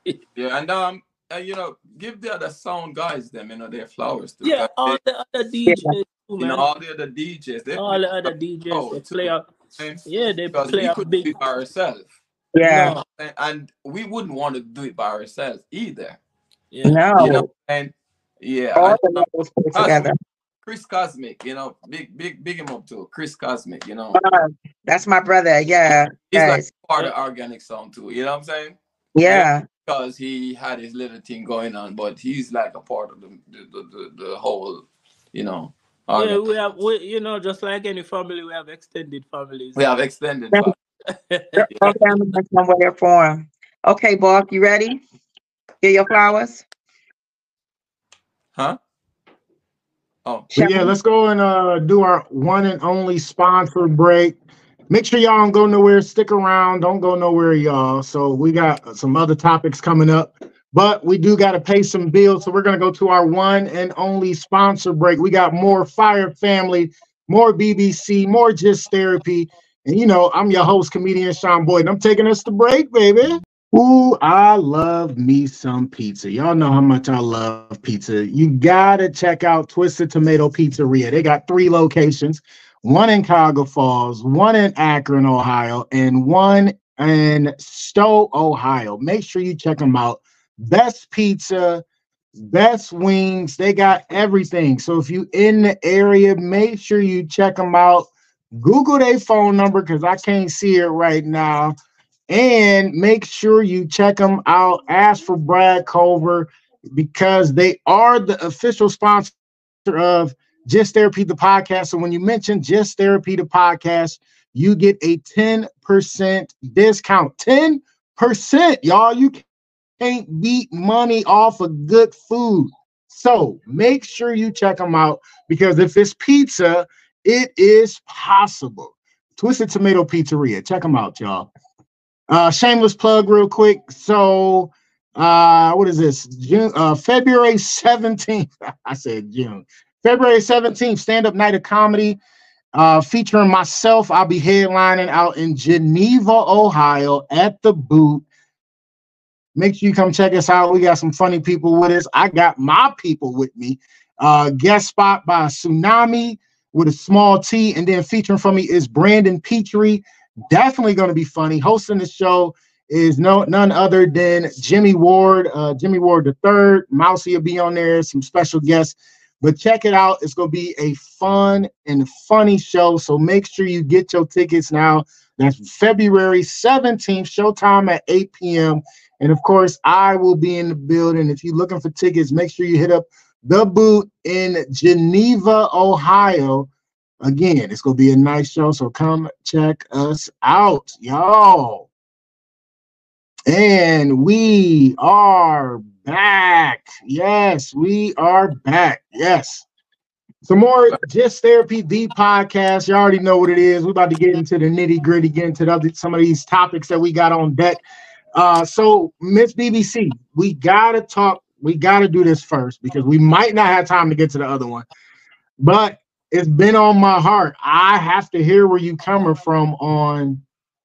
Speaker 4: yeah, and um, and, you know, give the other sound guys them, you know, their flowers too.
Speaker 6: yeah,
Speaker 4: 'cause
Speaker 6: all
Speaker 4: they-
Speaker 6: the other DJs too,
Speaker 4: you
Speaker 6: man.
Speaker 4: know, all the other DJs, they
Speaker 6: all the other DJs they play a yeah they
Speaker 4: because
Speaker 6: play
Speaker 4: we
Speaker 6: a
Speaker 4: could
Speaker 6: big
Speaker 4: it by ourselves,
Speaker 3: Yeah.
Speaker 6: no,
Speaker 4: and, and we wouldn't want to do it by ourselves either.
Speaker 6: yeah.
Speaker 3: No.
Speaker 4: You know, and yeah,
Speaker 3: All
Speaker 4: and,
Speaker 3: the
Speaker 4: um,
Speaker 3: put together.
Speaker 4: Chris Cosmic, you know, big, big, big him up too. Chris Cosmic, you know,
Speaker 3: Uh, that's my brother. Yeah.
Speaker 4: he's like part of organic song too. You know what I'm saying?
Speaker 3: Yeah.
Speaker 4: because he had his little thing going on, but he's like a part of the the, the, the, the whole, you know.
Speaker 6: Yeah, we have we you know just like any family we have extended families.
Speaker 4: we have extended.
Speaker 3: Yeah.
Speaker 4: Family.
Speaker 3: All families in some way or form. Okay, Bob, you ready? Get your flowers.
Speaker 4: Huh? Oh,
Speaker 2: But yeah, let's go and uh, do our one and only sponsor break. Make sure y'all don't go nowhere. Stick around. Don't go nowhere, y'all. So we got some other topics coming up, but we do got to pay some bills. So we're gonna go to our one and only sponsor break. We got more Fyah Family, more BBC, more Just Therapy, and you know I'm your host, comedian Sean Boyd. And I'm taking us to break, baby. Ooh, I love me some pizza. Y'all know how much I love pizza. You gotta check out Twisted Tomato Pizzeria. They got three locations: one in Cuyahoga Falls, one in Akron, Ohio, and one in Stow, Ohio. Make sure you check them out. Best pizza, best wings. They got everything. So if you in the area, make sure you check them out. Google their phone number because I can't see it right now and make sure you check them out. Ask for Brad Culver because they are the official sponsor of Just Therapy the podcast. So when you mention Just Therapy the podcast, you get a 10% discount. 10%, y'all. You can't beat money off of good food. So make sure you check them out because if it's pizza, it is possible. Twisted Tomato Pizzeria. Check them out, y'all. Uh, shameless plug, real quick. So, uh, what is this? June, uh, February 17th. I said June. February 17th, stand up night of comedy uh, featuring myself. I'll be headlining out in Geneva, Ohio at the boot. Make sure you come check us out. We got some funny people with us. I got my people with me. Uh, guest spot by Tsunami with a small T, and then featuring for me is Brandon Petrie definitely going to be funny. Hosting the show is no none other than Jimmy Ward, uh, Jimmy Ward the third. Mousy will be on there, some special guests. But check it out. It's going to be a fun and funny show. So make sure you get your tickets now. That's February 17th, showtime at 8 p.m. And of course, I will be in the building. If you're looking for tickets, make sure you hit up the boot in Geneva, Ohio. Again, it's gonna be a nice show, so come check us out, y'all. And we are back. Yes, we are back. Yes. Some more Just Therapy the podcast. You already know what it is. We're about to get into the nitty gritty, get into the some of these topics that we got on deck. Uh, so Miss BBC, we gotta talk. We gotta do this first because we might not have time to get to the other one. But it's been on my heart. I have to hear where you coming from on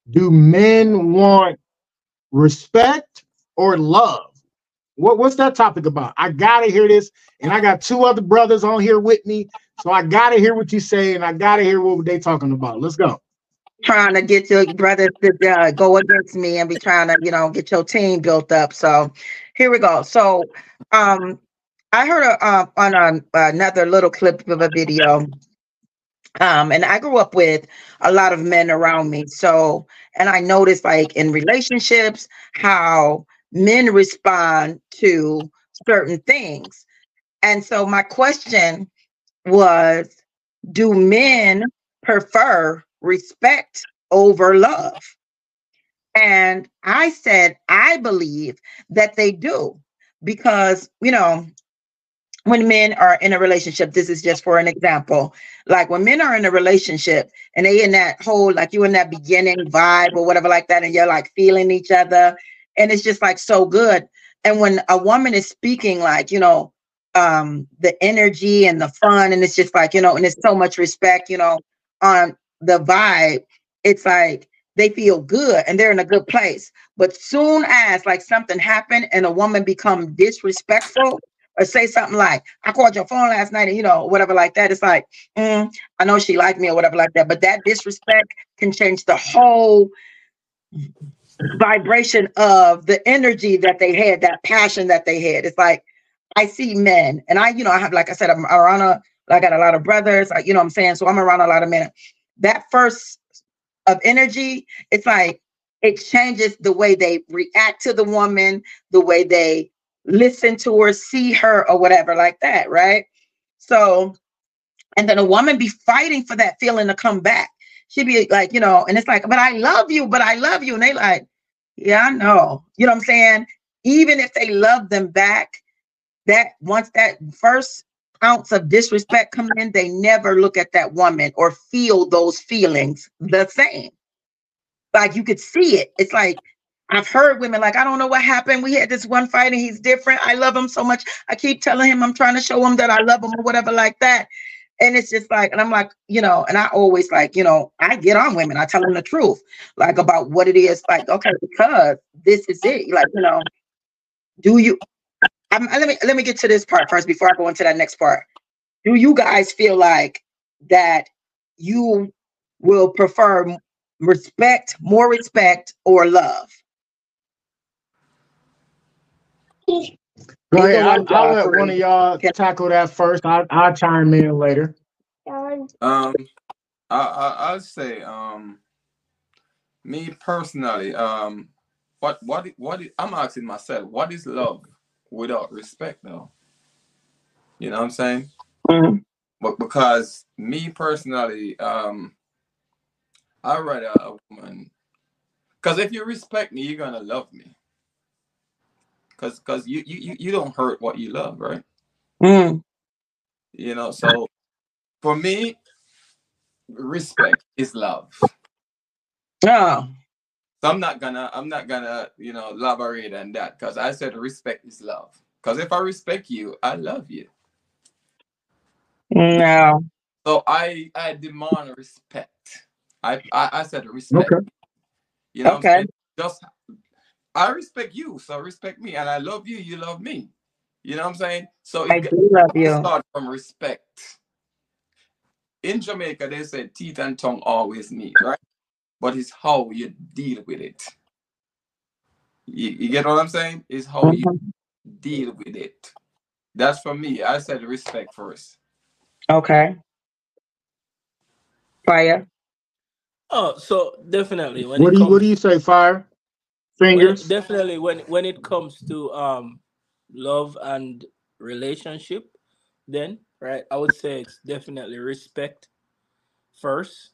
Speaker 2: do men want respect or love? What, what's that topic about? I gotta hear this, and I got two other brothers on here with me, so I gotta hear what you say, and I gotta hear what they talking about. Let's go.
Speaker 3: trying to get your brothers to uh, go against me and be trying to, you know, get your team built up. So here we go. So um, I heard a, uh, on a, another little clip of a video. Um, and I grew up with a lot of men around me. So, and I noticed like in relationships, how men respond to certain things. And so my question was, do men prefer respect over love? And I said, I believe that they do because, you know, when men are in a relationship, this is just for an example. Like when men are in a relationship and they in that whole, like you in that beginning vibe or whatever like that, and you're like feeling each other, and it's just like so good. And when a woman is speaking, like, you know, um, the energy and the fun, and it's just like, you know, and it's so much respect, you know, on the vibe, it's like they feel good and they're in a good place. But soon as like something happened and a woman become disrespectful or say something like, I called your phone last night and you know, whatever like that, it's like, mm, I know she liked me or whatever like that. But that disrespect can change the whole vibration of the energy that they had, that passion that they had. It's like I see men, and I, you know, I have, like I said, I'm around a, I got a lot of brothers, you know I'm saying? So I'm around a lot of men. That first of energy, it's like it changes the way they react to the woman, the way they listen to her, see her, or whatever, like that, right? So, and then a woman be fighting for that feeling to come back. She'd be like, you know, and it's like, but I love you, but I love you. And they like, yeah, I know. You know what I'm saying? Even if they love them back, that once that first ounce of disrespect comes in, they never look at that woman or feel those feelings the same. Like you could see it. It's like I've heard women like, I don't know what happened. We had this one fight and he's different. I love him so much. I keep telling him I'm trying to show him that I love him or whatever like that. And it's just like, and I'm like, you know, and I always like, you know, I get on women. I tell them the truth, like about what it is. Like, okay, because this is it. Like, you know, do you? I'm, let me let me get to this part first before I go into that next part. Do you guys feel like that you will prefer respect, more respect, or love?
Speaker 2: Go
Speaker 3: Either
Speaker 2: ahead.
Speaker 3: one,
Speaker 2: I'll, I'll let one of y'all
Speaker 3: Okay.
Speaker 2: tackle that first. I'll, I'll chime in later.
Speaker 4: Um, I, I I'll say um, me personally, um, what what what is, I'm asking myself, what is love without respect, though? You know what I'm saying?
Speaker 3: Mhm.
Speaker 4: But because me personally, um, I rather a woman. Because if you respect me, you're gonna love me. Cause, cause you, you you don't hurt what you love, right?
Speaker 3: Mm.
Speaker 4: You know, so for me, respect is love.
Speaker 3: Oh,
Speaker 4: So I'm not gonna I'm not gonna you know elaborate on that because I said respect is love. Because if I respect you, I love you.
Speaker 3: no.
Speaker 4: So I I demand respect. I I, I said respect.
Speaker 2: Okay.
Speaker 4: You know,
Speaker 3: Okay.
Speaker 4: just I respect you, so respect me, and I love you. You love me. You know what I'm saying? So
Speaker 3: I do love you.
Speaker 4: start from respect. In Jamaica, they say teeth and tongue always meet, right? But it's how you deal with it. You, you get what I'm saying? It's how you deal with it. That's for me. I said respect first.
Speaker 3: Okay. Fire.
Speaker 6: Oh, so definitely when
Speaker 2: What do you
Speaker 6: comes
Speaker 2: What do you say? Fyah
Speaker 6: when
Speaker 2: Fyngaz.
Speaker 6: definitely when when it comes to um love and relationship then right i would say it's definitely respect first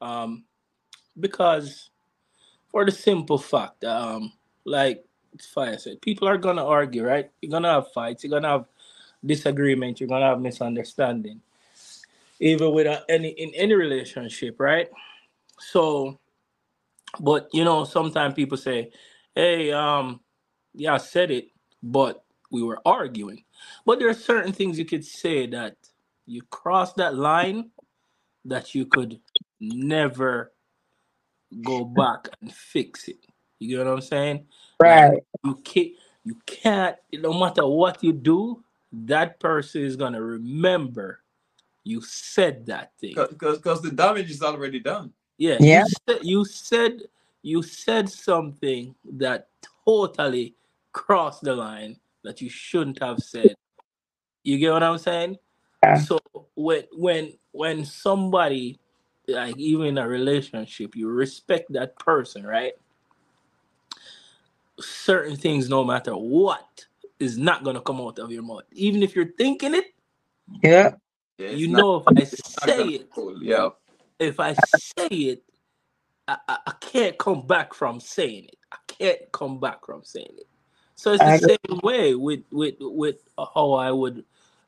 Speaker 6: um because for the simple fact um like Fyah said people are gonna argue right? You're gonna have fights you're gonna have disagreement you're gonna have misunderstanding even with uh, any in any relationship right? So but you know sometimes people say hey um yeah i said it but we were arguing. But there are certain things you could say that you cross that line that you could never go back and fix it. You get what I'm saying?
Speaker 3: Right.
Speaker 6: You can't you can't no matter what you do, that person is gonna remember you said that thing.
Speaker 4: Because because the damage is already done.
Speaker 6: Yeah,
Speaker 3: Yeah.
Speaker 6: You said, you said you said something that totally crossed the line that you shouldn't have said. You get what I'm saying?
Speaker 3: Yeah.
Speaker 6: So when when when somebody like even in a relationship, you respect that person, right? Certain things, no matter what, is not gonna come out of your mouth. Even if you're thinking it,
Speaker 3: Yeah.
Speaker 4: Yeah, it's
Speaker 6: you
Speaker 4: not-
Speaker 6: know if I say it,
Speaker 4: cool. Yeah.
Speaker 6: if I say it, I, I, I can't come back from saying it. I can't come back from saying it. So it's
Speaker 3: I
Speaker 6: the same way with with with how I would,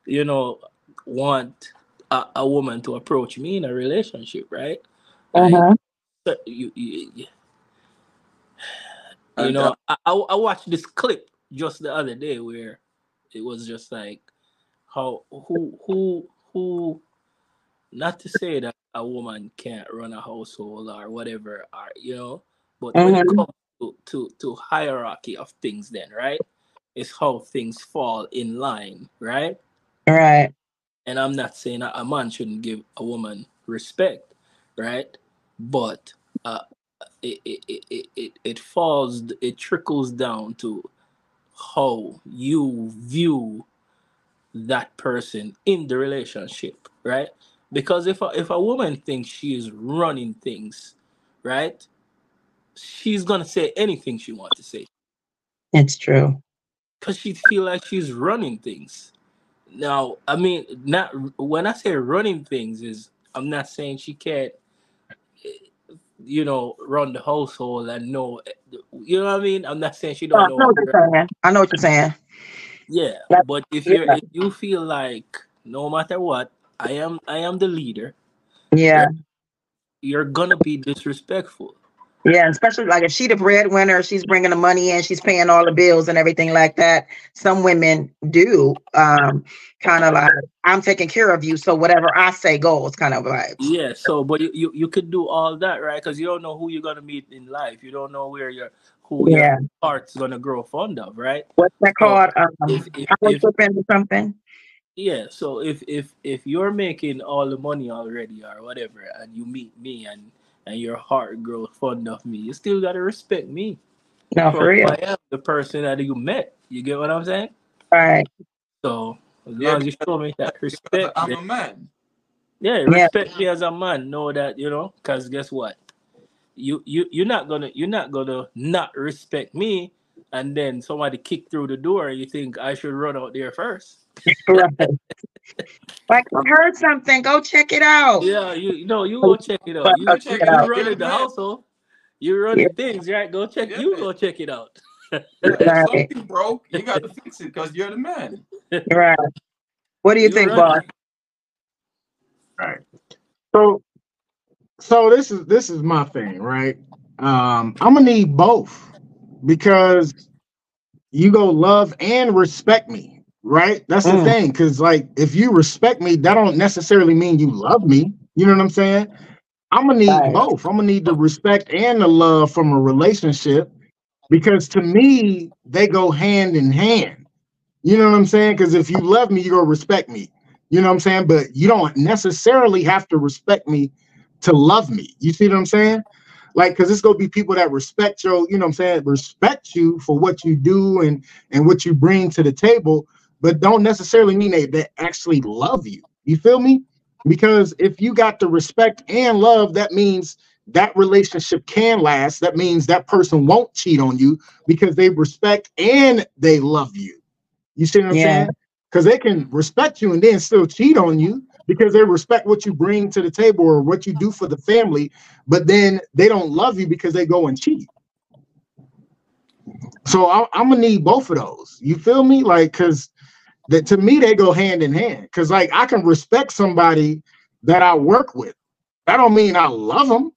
Speaker 6: you know, want a, a woman to approach me in a relationship, right? Like,
Speaker 3: Uh-huh.
Speaker 6: so you, you, you
Speaker 4: And,
Speaker 6: know,
Speaker 4: uh,
Speaker 6: I, I I watched this clip just the other day where it was just like how who who who not to say that a woman can't run a household or whatever or you know but when it
Speaker 3: Mhm.
Speaker 6: comes to, to to hierarchy of things then right it's how things fall in line right
Speaker 3: Right.
Speaker 6: And i'm not saying a man shouldn't give a woman respect right but uh it it, it, it, it it falls it trickles down to how you view that person in the relationship right because if a, if a woman thinks she is running things right she's gonna say anything she wants to say
Speaker 3: It's true.
Speaker 6: because she feel like she's running things. Now, I mean, not when I say running things is I'm not saying she can't, eh, you know, run the household and know, eh, you know what I mean. I'm not saying she
Speaker 3: Oh,
Speaker 6: don't
Speaker 3: know I
Speaker 6: know.
Speaker 3: what you're saying. I know what you're saying.
Speaker 6: Yeah,
Speaker 3: That-
Speaker 6: but if you
Speaker 3: yeah.
Speaker 6: if you feel like no matter what, I am I am the leader,
Speaker 3: Yeah.
Speaker 6: you're gonna be disrespectful.
Speaker 3: Yeah, especially like if she the breadwinner, she's bringing the money in, she's paying all the bills and everything like that. Some women do um kind of like I'm taking care of you, so whatever I say goes, kind of vibes.
Speaker 6: Yeah, so but you, you, you could do all that, right? Because you don't know who you're gonna meet in life. You don't know where your who
Speaker 3: Yeah.
Speaker 6: your heart's gonna grow fond of, right?
Speaker 3: What's that
Speaker 6: So
Speaker 3: called? Um,
Speaker 6: if if, if
Speaker 3: something.
Speaker 6: yeah, so if if if you're making all the money already or whatever, and you meet me and and your heart grows fond of me, you still gotta respect me
Speaker 3: No,
Speaker 6: for
Speaker 3: for
Speaker 6: who
Speaker 3: real.
Speaker 6: I am, the person that you met. You get what I'm saying?
Speaker 3: Right.
Speaker 6: So as
Speaker 4: Yeah,
Speaker 6: long as you show me that respect,
Speaker 4: I'm
Speaker 6: then-
Speaker 4: a man.
Speaker 6: yeah,
Speaker 3: Yeah.
Speaker 6: respect me as a man. Know that you know, because guess what? You you you're not gonna you're not gonna not respect me, and then somebody kick through the door. And you think I should run out there first?
Speaker 3: Right. Like I heard something. Go check it out.
Speaker 6: Yeah, you you know you go check it out. You
Speaker 3: go
Speaker 4: check
Speaker 6: you
Speaker 4: it out.
Speaker 6: running
Speaker 4: You're
Speaker 6: the
Speaker 4: the
Speaker 6: household. You running things right? Go check.
Speaker 4: Yeah,
Speaker 6: You
Speaker 4: man.
Speaker 6: go check it out.
Speaker 4: If
Speaker 3: Right.
Speaker 4: something broke, you got to fix it because you're the man.
Speaker 3: Right. What do you
Speaker 6: You
Speaker 3: think,
Speaker 6: run-
Speaker 3: boss?
Speaker 2: Right. So, so this is this is my thing, right? Um, I'm gonna need both because you go love and respect me, right? That's the
Speaker 3: Mm.
Speaker 2: thing. Because like, if you respect me, that don't necessarily mean you love me. You know what I'm saying? I'm gonna need
Speaker 3: Right.
Speaker 2: both. I'm gonna need the respect and the love from a relationship because to me they go hand in hand. You know what I'm saying? Because if you love me, you're gonna respect me. You know what I'm saying? But you don't necessarily have to respect me to love me. You see what I'm saying? Like, because it's gonna be people that respect you, you know what I'm saying, respect you for what you do and and what you bring to the table, but don't necessarily mean they, they actually love you. You feel me? Because if you got the respect and love, that means that relationship can last. That means that person won't cheat on you because they respect and they love you. You see what I'm
Speaker 3: Yeah.
Speaker 2: saying? Because they can respect you and then still cheat on you because they respect what you bring to the table or what you do for the family, but then they don't love you because they go and cheat. So I, I'm gonna need both of those. You feel me? Like, cause that to me they go hand in hand. Cause like I can respect somebody that I work with. That don't mean I love them.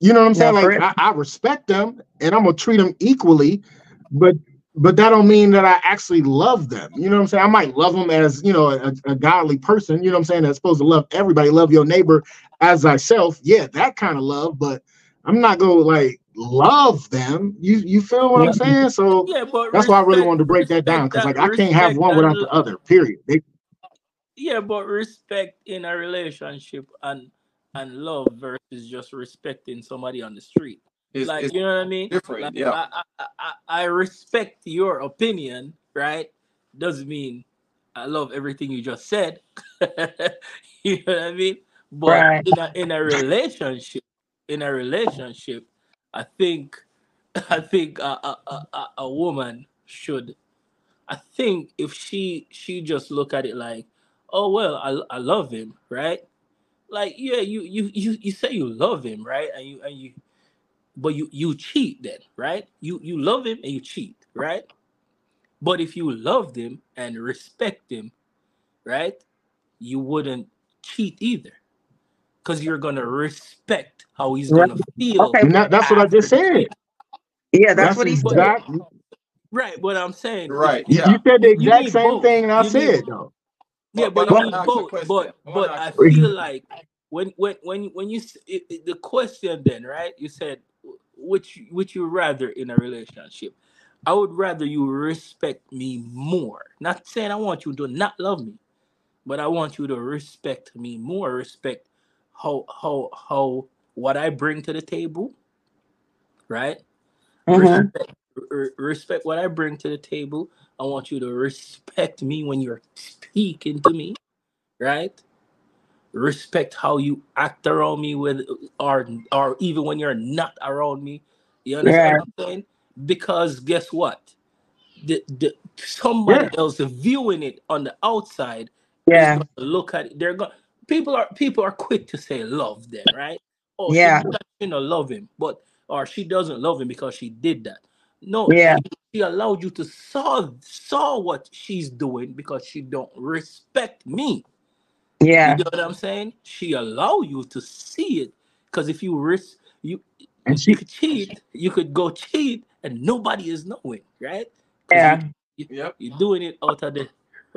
Speaker 2: You know what I'm saying?
Speaker 3: Yeah,
Speaker 2: Like. I, I respect them and I'm gonna treat them equally, but but that don't mean that I actually love them. You know what I'm saying? I might love them as you know a, a godly person. You know what I'm saying? That's supposed to love everybody, love your neighbor as thyself. Yeah, that kind of love. But I'm not gonna like love them. You you feel what I'm saying? So
Speaker 6: Yeah, but
Speaker 2: that's why I really wanted to break that down because like I can't have one without the other. Period. They,
Speaker 6: Yeah, but respect in a relationship and and love versus just respecting somebody on the street.
Speaker 4: It's,
Speaker 6: like
Speaker 4: it's
Speaker 6: you know what I mean?
Speaker 4: different,
Speaker 6: Like,
Speaker 4: yeah.
Speaker 6: I, I, I, I I respect your opinion, right? Doesn't mean I love everything you just said. you know what I mean? But
Speaker 3: Right.
Speaker 6: in a in a relationship, in a relationship, I think I think a, a, a, a- woman should I think if she she just look at it like, oh well, I, I love him, right? Like yeah, you you you you say you love him, right? And you and you, but you you cheat then, right? You you love him and you cheat, right? But if you loved him and respect him, right, you wouldn't cheat either, because you're gonna respect how he's
Speaker 3: Right.
Speaker 6: gonna feel.
Speaker 3: Okay.
Speaker 2: that, that's what I just
Speaker 6: after
Speaker 2: said.
Speaker 3: Yeah, that's, what he said.
Speaker 2: exact-
Speaker 6: Right, what I'm saying,
Speaker 4: Right.
Speaker 2: You,
Speaker 4: Yeah.
Speaker 2: you said the exact same
Speaker 6: both.
Speaker 2: thing and I
Speaker 6: You need-
Speaker 2: said though.
Speaker 6: Yeah,
Speaker 4: But-
Speaker 6: but,
Speaker 4: but I
Speaker 6: you
Speaker 4: wanna
Speaker 6: need
Speaker 4: ask you a
Speaker 6: both.
Speaker 4: question.
Speaker 6: But
Speaker 4: I
Speaker 6: but I
Speaker 4: ask you a
Speaker 6: feel like when when when when you it, it- the question then right, you said which which you rather in a relationship. I would rather you respect me more. Not saying I want you to not love me, but I want you to respect me more. Respect how how how what I bring to the table, right?
Speaker 3: Mhm.
Speaker 6: respect, r- respect what I bring to the table. I want you to respect me when you're speaking to me, right? Respect how you act around me with or or even when you're not around me. You understand what I'm saying? Because guess what? The, the somebody else viewing it on the outside is
Speaker 3: Yeah.
Speaker 6: gonna look at it. They're going people are people are quick to say love them, right? Oh,
Speaker 3: Yeah.
Speaker 6: she, she don't love him, but or she doesn't love him because she did that. No,
Speaker 3: Yeah.
Speaker 6: she, she allowed you to saw saw what she's doing because she don't respect me.
Speaker 3: Yeah.
Speaker 6: You know what I'm saying? She allow you to see it because if you risk you
Speaker 2: And
Speaker 6: you
Speaker 2: she
Speaker 6: could cheat, you could go cheat and nobody is knowing, right?
Speaker 3: Yeah.
Speaker 6: you,
Speaker 4: Yep.
Speaker 6: you're doing it out of the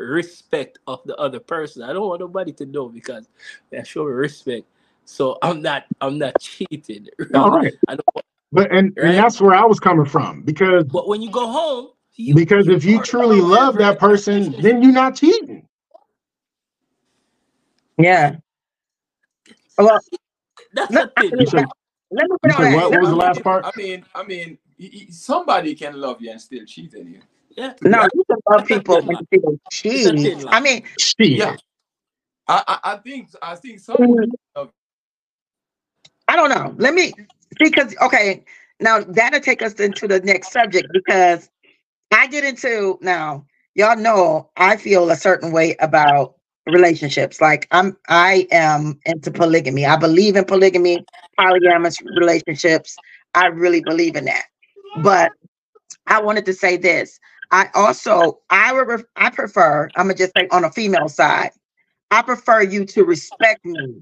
Speaker 6: respect of the other person. I don't want nobody to know because I show respect. So I'm not I'm not cheating. Right?
Speaker 2: all right.
Speaker 6: I don't want,
Speaker 2: But and,
Speaker 6: Right?
Speaker 2: and that's where I was coming from because
Speaker 6: but when you go home, you,
Speaker 2: because if you truly love that person, then you're not cheating.
Speaker 3: Yeah. Well,
Speaker 6: that's
Speaker 3: let,
Speaker 6: the thing.
Speaker 2: Said,
Speaker 3: let me
Speaker 2: you
Speaker 3: put on
Speaker 2: said what? What was the last part?
Speaker 4: I mean, I mean, y- y- somebody can love you and still cheat on you.
Speaker 6: Yeah.
Speaker 3: No, you can love
Speaker 6: It's a
Speaker 3: people
Speaker 6: thin
Speaker 3: and
Speaker 6: line.
Speaker 3: still cheat. I mean,
Speaker 2: Shit.
Speaker 4: Yeah. I, I, I think I think some
Speaker 3: mm, I don't know. Let me because okay, now that'll take us into the next subject because I get into now, y'all know I feel a certain way about relationships. Like I'm I am into polygamy. I believe in polygamy, polyamorous relationships. I really believe in that. But I wanted to say this. I also I would I prefer, I'm gonna just say on a female side, I prefer you to respect me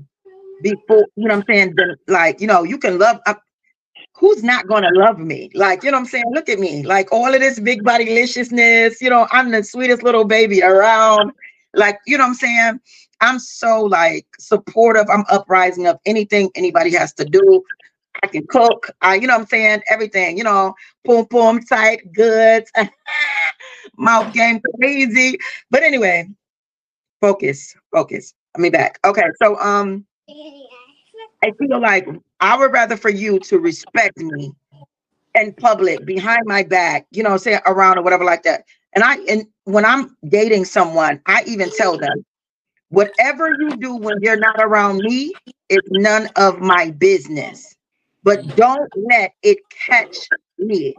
Speaker 3: before you know what I'm saying. Like, you know, you can love uh, who's not gonna love me? Like, you know what I'm saying? Look at me, like all of this big body deliciousness, you know, I'm the sweetest little baby around. Like, you know what I'm saying? I'm so like supportive. I'm uprising of anything anybody has to do. I can cook. I, you know what I'm saying? Everything, you know, boom, boom, tight, goods, mouth game crazy. But anyway, focus, focus. Let me back. Okay, so um, I feel like I would rather for you to respect me in public, behind my back, you know, say around or whatever like that. And I and when I'm dating someone, I even tell them, whatever you do when you're not around me is none of my business. But don't let it catch me.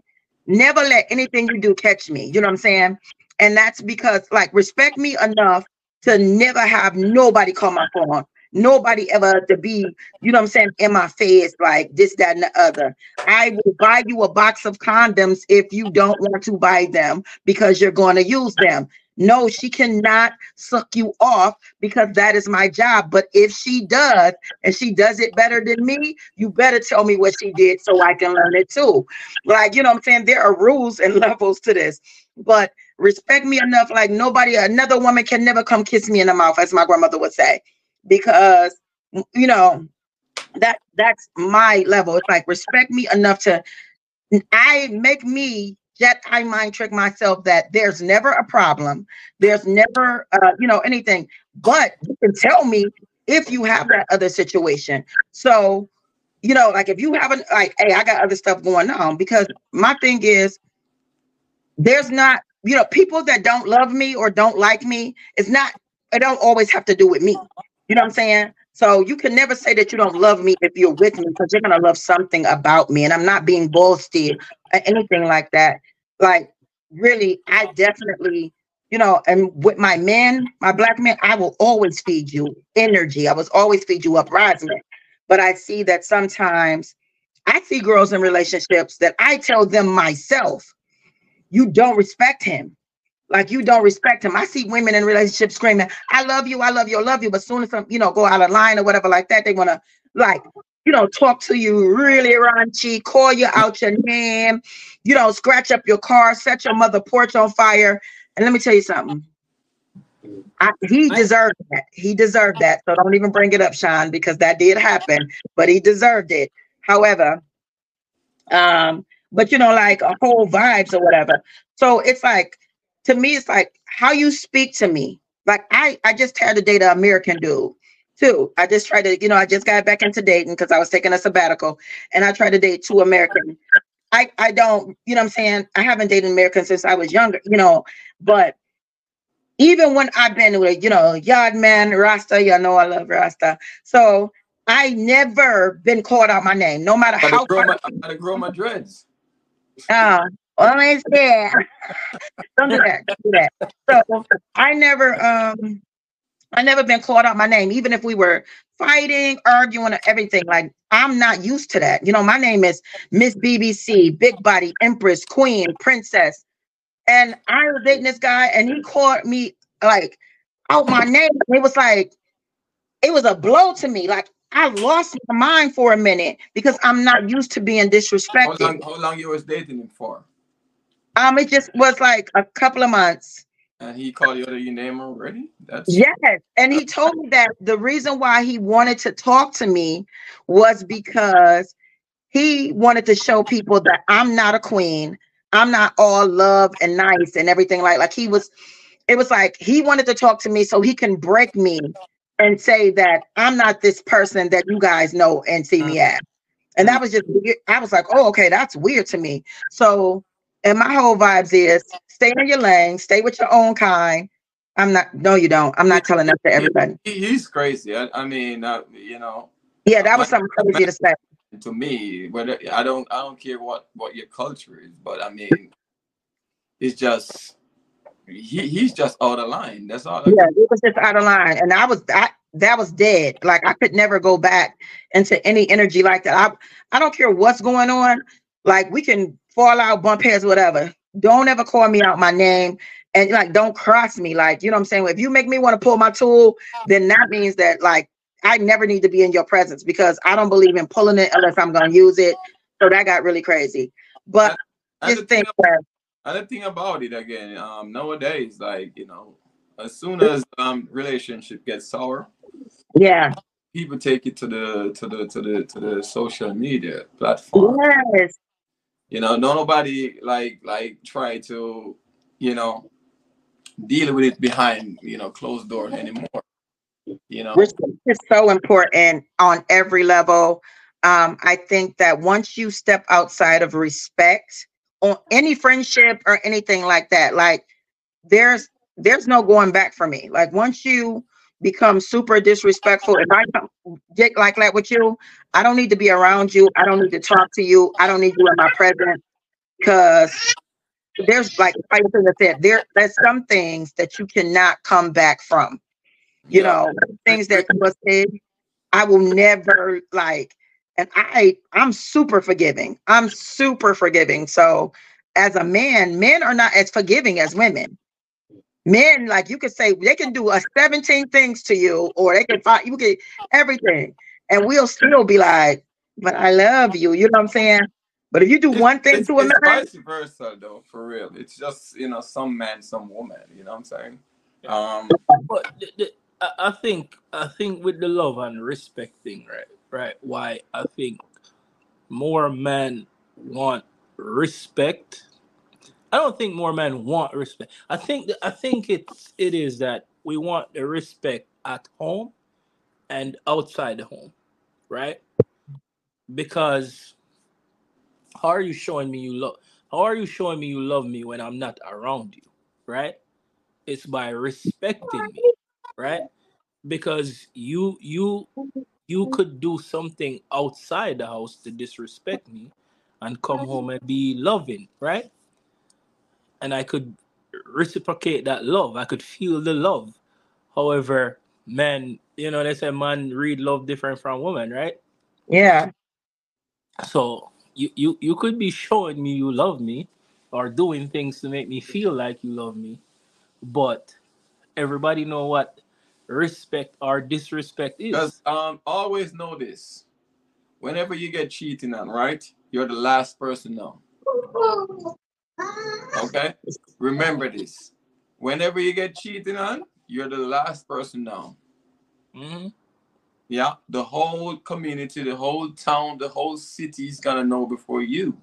Speaker 3: Never let anything you do catch me. You know what I'm saying? And that's because, like, respect me enough to never have nobody call my phone. Nobody ever to be, you know what I'm saying, in my face, like this, that, and the other. I will buy you a box of condoms if you don't want to buy them because you're going to use them. No, she cannot suck you off because that is my job. But if she does, and she does it better than me, you better tell me what she did so I can learn it too. Like, you know what I'm saying? There are rules and levels to this. But respect me enough, like nobody, another woman can never come kiss me in the mouth, as my grandmother would say, because you know that that's my level. It's like respect me enough to I make me yet I mind trick myself that there's never a problem, there's never uh, you know anything, but you can tell me if you have that other situation. So, you know, like if you haven't like, hey, I got other stuff going on because my thing is there's not, you know, people that don't love me or don't like me, it's not, it don't always have to do with me. You know what I'm saying? So you can never say that you don't love me if you're with me because you're gonna love something about me. And I'm not being boasty or anything like that. Like really, I definitely, you know, and with my men, my black men, I will always feed you energy. I was always feed you uprising. But I see that sometimes I see girls in relationships that I tell them myself, you don't respect him. Like you don't respect him. I see women in relationships screaming, I love you, I love you, I love you. But soon as some, you know, go out of line or whatever like that, they want to like, you know, talk to you really raunchy, call you out your name, you know, scratch up your car, set your mother porch on fire. And let me tell you something. I, he deserved that. He deserved that. So don't even bring it up, Sean, because that did happen, but he deserved it. However, um, but you know, like a whole vibes or whatever. So it's like to me, it's like how you speak to me. Like I, I just had to date an American dude too. I just tried to, you know, I just got back into dating because I was taking a sabbatical, and I tried to date two American. I, I don't, you know, what I'm saying I haven't dated American since I was younger, you know, but even when I've been with, you know, yard man, Rasta, you know, I love Rasta. So I never been called out my name, no matter how.
Speaker 4: grow my, I gotta grow my dreads.
Speaker 3: Uh, always there. Don't do that. Don't do that. So I never um I never been called out my name, even if we were fighting, arguing, or everything. Like I'm not used to that. You know, my name is Miss BBC, Big Body, Empress, Queen, Princess. And I was dating this guy, and he called me like out my name. It was like it was a blow to me. Like I lost my mind for a minute because I'm not used to being
Speaker 4: How
Speaker 3: disrespected.
Speaker 4: long, how long you was dating him for?
Speaker 3: Um, it just was like a couple of months.
Speaker 4: And he called you your name already? That's
Speaker 3: Yes. And he told me that the reason why he wanted to talk to me was because he wanted to show people that I'm not a queen. I'm not all love and nice and everything like like he was it was like he wanted to talk to me so he can break me and say that I'm not this person that you guys know and see me uh-huh. as. And that mm-hmm. was just. I was like, oh, okay, that's weird to me. So, and my whole vibes is stay in your lane, stay with your own kind. I'm not, no, you don't. I'm not telling that to everybody.
Speaker 4: He, he's crazy. I, I mean, uh, you know,
Speaker 3: Yeah, that was something crazy to say.
Speaker 4: to me, whether I don't, I don't care what what your culture is, but I mean, it's just he, he's just out of line. That's all. I
Speaker 3: Yeah, it was just out of line. And I was I, that was dead. Like I could never go back into any energy like that. I I don't care what's going on. Like we can fall out, bump heads, whatever. Don't ever call me out my name and like don't cross me. Like, you know what I'm saying? If you make me want to pull my tool, then that means that like I never need to be in your presence because I don't believe in pulling it unless I'm gonna use it. So that got really crazy. But
Speaker 4: And
Speaker 3: just
Speaker 4: the thing And the thing about it again, um, nowadays, like you know, as soon as um relationship gets sour,
Speaker 3: yeah.
Speaker 4: people take it to the to the to the to the social media platform.
Speaker 3: Yes.
Speaker 4: You know, no nobody like like try to, you know, deal with it behind you know closed doors anymore. You know,
Speaker 3: respect is so important on every level. Um, I think that once you step outside of respect on any friendship or anything like that, like there's there's no going back for me. Like once you become super disrespectful, if I come get like that with you, I don't need to be around you. I don't need to talk to you. I don't need you in my presence. Because there's like like I said, there there's some things that you cannot come back from. You know things that you have said i will never like and i i'm super forgiving. I'm super forgiving. So as a man men are not as forgiving as women Men, like you could say, they can do a 17 things to you, or they can find you get everything, and we'll still be like, "But I love you." You know what I'm saying? But if you do
Speaker 4: It's,
Speaker 3: one thing
Speaker 4: it's,
Speaker 3: to a
Speaker 4: it's
Speaker 3: man,
Speaker 4: vice versa though, for real. It's just you know some man, some woman. You know what I'm saying? Um,
Speaker 6: But the, the, I, I think I think with the love and respect thing, right? Right. Why I think more men want respect. I don't think more men want respect. I think I think it's it is that we want the respect at home and outside the home, right? Because how are you showing me you love? How are you showing me you love me when I'm not around you, right? It's by respecting me, right? Because you you you could do something outside the house to disrespect me and come home and be loving, right? And I could reciprocate that love. I could feel the love. However, men, you know, they say man read love different from woman, right?
Speaker 3: yeah,
Speaker 6: So you you you could be showing me you love me or doing things to make me feel like you love me, but everybody know what respect or disrespect
Speaker 4: Because
Speaker 6: is.
Speaker 4: um, always know this: whenever you get cheating on, right, you're the last person known. Okay, remember this: whenever you get cheated on, you're the last person known.
Speaker 6: hmm
Speaker 4: Yeah, the whole community, the whole town, the whole city is gonna know before you.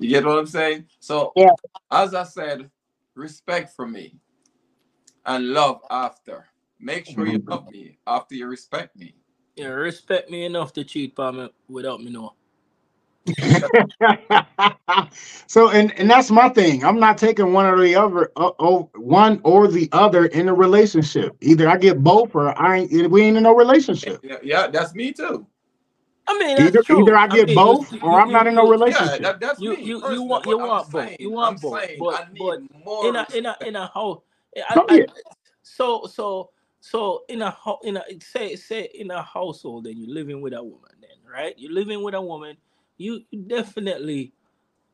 Speaker 4: You get what I'm saying? So,
Speaker 3: Yeah.
Speaker 4: as I said, respect for me and love after. Make sure you love me after you respect me.
Speaker 6: You respect me enough to cheat on me without me know.
Speaker 2: so and and that's my thing. I'm not taking one or the other, uh, oh, one or the other in a relationship. Either I get both, or I ain't. We ain't in no relationship.
Speaker 4: Yeah, yeah that's me too.
Speaker 6: I mean, that's
Speaker 2: Either
Speaker 6: true.
Speaker 2: either I get
Speaker 6: mean,
Speaker 2: both,
Speaker 6: you,
Speaker 2: or I'm not in no
Speaker 6: you,
Speaker 4: Yeah,
Speaker 2: relationship.
Speaker 4: that, that's
Speaker 6: you,
Speaker 4: me.
Speaker 6: you, you want you
Speaker 4: but I'm
Speaker 6: want both.
Speaker 4: saying,
Speaker 6: You
Speaker 4: I'm
Speaker 6: want both,
Speaker 4: saying
Speaker 6: but
Speaker 4: I need
Speaker 6: but
Speaker 4: more.
Speaker 6: in a in a in a house, I,
Speaker 2: Oh
Speaker 6: I, so so so in a in a say say in a household, then you're living with a woman, then right? You're living with a woman. You, you definitely,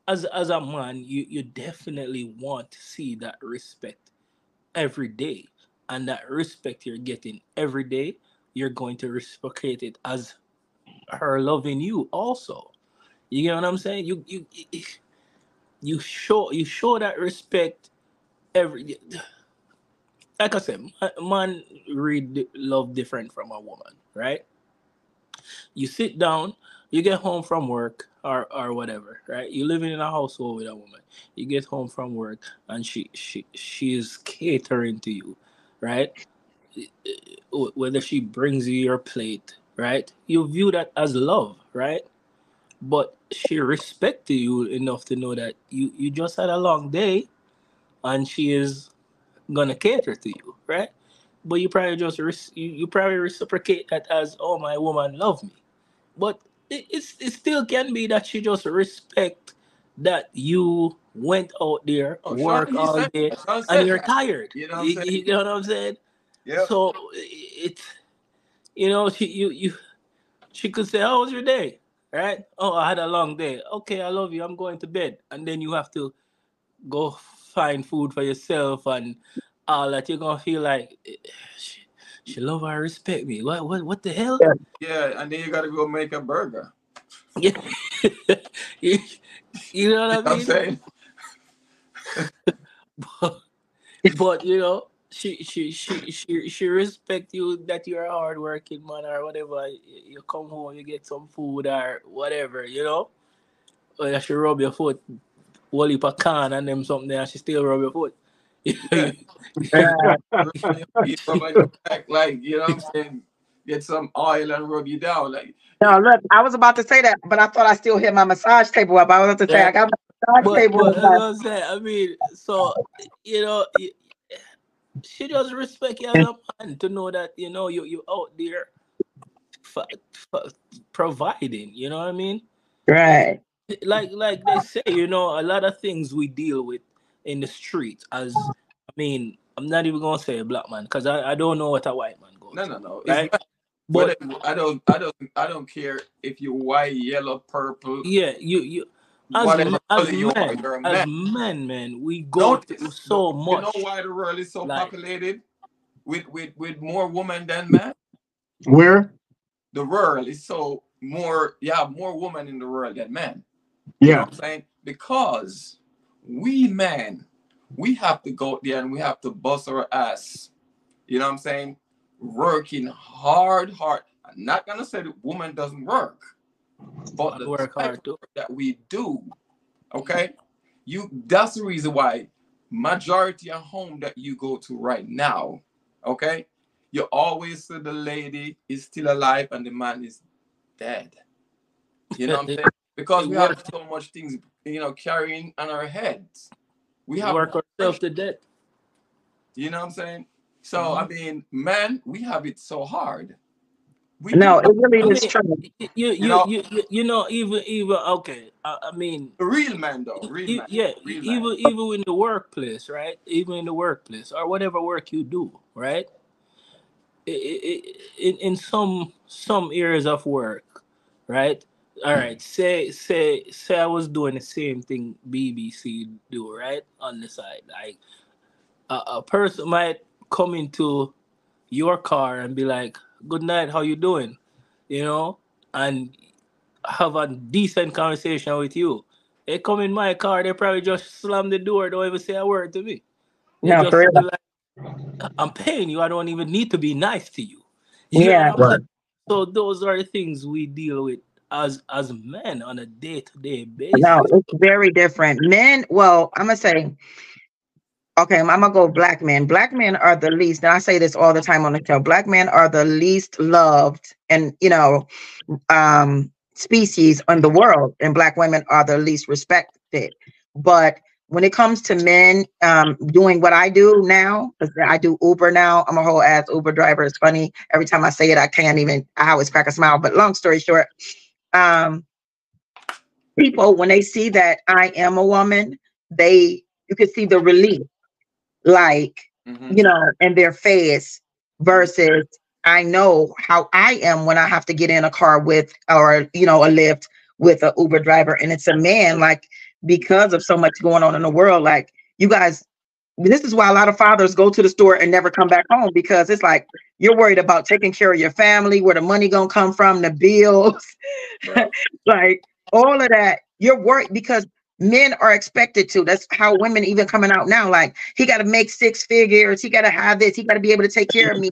Speaker 6: as as a man, you you definitely want to see that respect every day, and that respect you're getting every day, you're going to reciprocate it as her loving you also. You get what I'm saying? You you you show you show that respect every like I said, man read love different from a woman, right? You sit down, you get home from work or or whatever, right? You're living in a household with a woman. You get home from work and she she she is catering to you, right? Whether she brings you your plate, right? You view that as love, right? But she respected you enough to know that you you just had a long day and she is gonna cater to you, right? But you probably just you, you probably reciprocate that as oh my woman love me, but it, it's it still can be that she just respect that you went out there
Speaker 4: Oh,
Speaker 6: work all
Speaker 4: said,
Speaker 6: day and
Speaker 4: said
Speaker 6: you're tired.
Speaker 4: You know what I'm
Speaker 6: You,
Speaker 4: saying?
Speaker 6: you know what I'm saying?
Speaker 4: Yep.
Speaker 6: So it's you know she you you she could say how was your day, right? Oh I had a long day. Okay, I love you. I'm going to bed, and then you have to go find food for yourself and all that, you're gonna feel like eh, she, she love and respect me. What what what the hell?
Speaker 4: Yeah, and then you gotta go make a burger.
Speaker 6: Yeah. you, you know
Speaker 4: You
Speaker 6: what I
Speaker 4: what I'm saying?
Speaker 6: But, but you know, she she she she she respect you that you're a hard working man or whatever. You you come home, you get some food or whatever, you know. Or she rub your foot, whole heap of can and them something and she still rub your foot.
Speaker 4: Yeah.
Speaker 3: yeah,
Speaker 4: Rub your feet, rub on your back, like you know what I'm saying? Get some oil and rub you down. Like
Speaker 3: No, look, I was about to say that, but I thought I still had my massage table up. I was about to say
Speaker 6: Yeah.
Speaker 3: I got my massage
Speaker 6: but
Speaker 3: table
Speaker 6: but
Speaker 3: up.
Speaker 6: that's what I'm saying. I mean, so you know, she just respect you as man to know that you know you you out there f- f- providing. You know what I mean?
Speaker 3: Right.
Speaker 6: Like like they say, you know, a lot of things we deal with in the street. As I mean, I'm not even gonna say a black man because I, I don't know what a white man goes.
Speaker 4: no, no, no.
Speaker 6: Right?
Speaker 4: not,
Speaker 6: But
Speaker 4: but I don't, I don't, I don't care if you're white, yellow, purple.
Speaker 6: yeah, you you. as,
Speaker 4: whatever
Speaker 6: as
Speaker 4: color you are,
Speaker 6: men,
Speaker 4: you're
Speaker 6: as
Speaker 4: man.
Speaker 6: men, man, we go
Speaker 4: Notice,
Speaker 6: through so
Speaker 4: no-
Speaker 6: much.
Speaker 4: You know why the world is so
Speaker 6: like-
Speaker 4: populated with, with, with more women than men?
Speaker 2: Where?
Speaker 4: The world is so more, you have more women in the world than men. You know
Speaker 2: Yeah.
Speaker 4: what I'm saying? Because we men, we have to go there and we have to bust our ass. You know what I'm saying? Working hard, hard. I'm not gonna say that woman doesn't work, but the
Speaker 6: work hard too.
Speaker 4: that we do, okay? You that's the reason why majority of home that you go to right now, okay? You always see the lady is still alive and the man is dead. You know what I'm saying? Because we have so much things, you know, carrying on our heads. We
Speaker 6: We
Speaker 4: have
Speaker 6: work ourselves to death.
Speaker 4: you know what I'm saying? So
Speaker 6: Mm-hmm.
Speaker 4: I mean, man, we have it so hard. We
Speaker 3: No,
Speaker 4: do-
Speaker 3: it really
Speaker 6: I
Speaker 3: is
Speaker 6: mean,
Speaker 3: true.
Speaker 6: You, you, you,
Speaker 4: know-
Speaker 6: you, you, you know, even, even, okay. I, I mean,
Speaker 4: real man though, real
Speaker 6: e-
Speaker 4: man.
Speaker 6: yeah,
Speaker 4: real man.
Speaker 6: even, even in the workplace, right? Even in the workplace or whatever work you do, right? I- I- I- in, in some, some areas of work, right? All right. Say, say, say I was doing the same thing BBC do, right? On the side, like a, a person might come into your car and be like, "Good night, how you doing?" You know, and have a decent conversation with you. They come in my car, they probably just slam the door, don't even say a word to me. They
Speaker 3: No, for real.
Speaker 6: like, I'm paying you. I don't even need to be nice to you. You
Speaker 3: Yeah.
Speaker 6: what
Speaker 2: Right.
Speaker 6: So those are the things we deal with as as men on a day to day basis.
Speaker 3: No, it's very different. Men, well, I'm gonna say, okay, I'm gonna go black men. Black men are the least, and I say this all the time on the show. Black men are the least loved, and you know, um, species in the world, and black women are the least respected. But when it comes to men um, doing what I do now, 'cause I do Uber now. I'm a whole ass Uber driver. It's funny every time I say it, I can't even. I always crack a smile. But long story short, um, people when they see that I am a woman, they you can see the relief, like
Speaker 4: Mhm.
Speaker 3: you know, in their face versus I know how I am when I have to get in a car with or you know a lift with a Uber driver and it's a man like because of so much going on in the world like you guys this is why a lot of fathers go to the store and never come back home because it's like you're worried about taking care of your family where the money gonna come from the bills.
Speaker 4: Right.
Speaker 3: like all of that. You're worried because men are expected to. That's how women even coming out now. Like he got to make six figures. He got to have this. He got to be able to take care of me.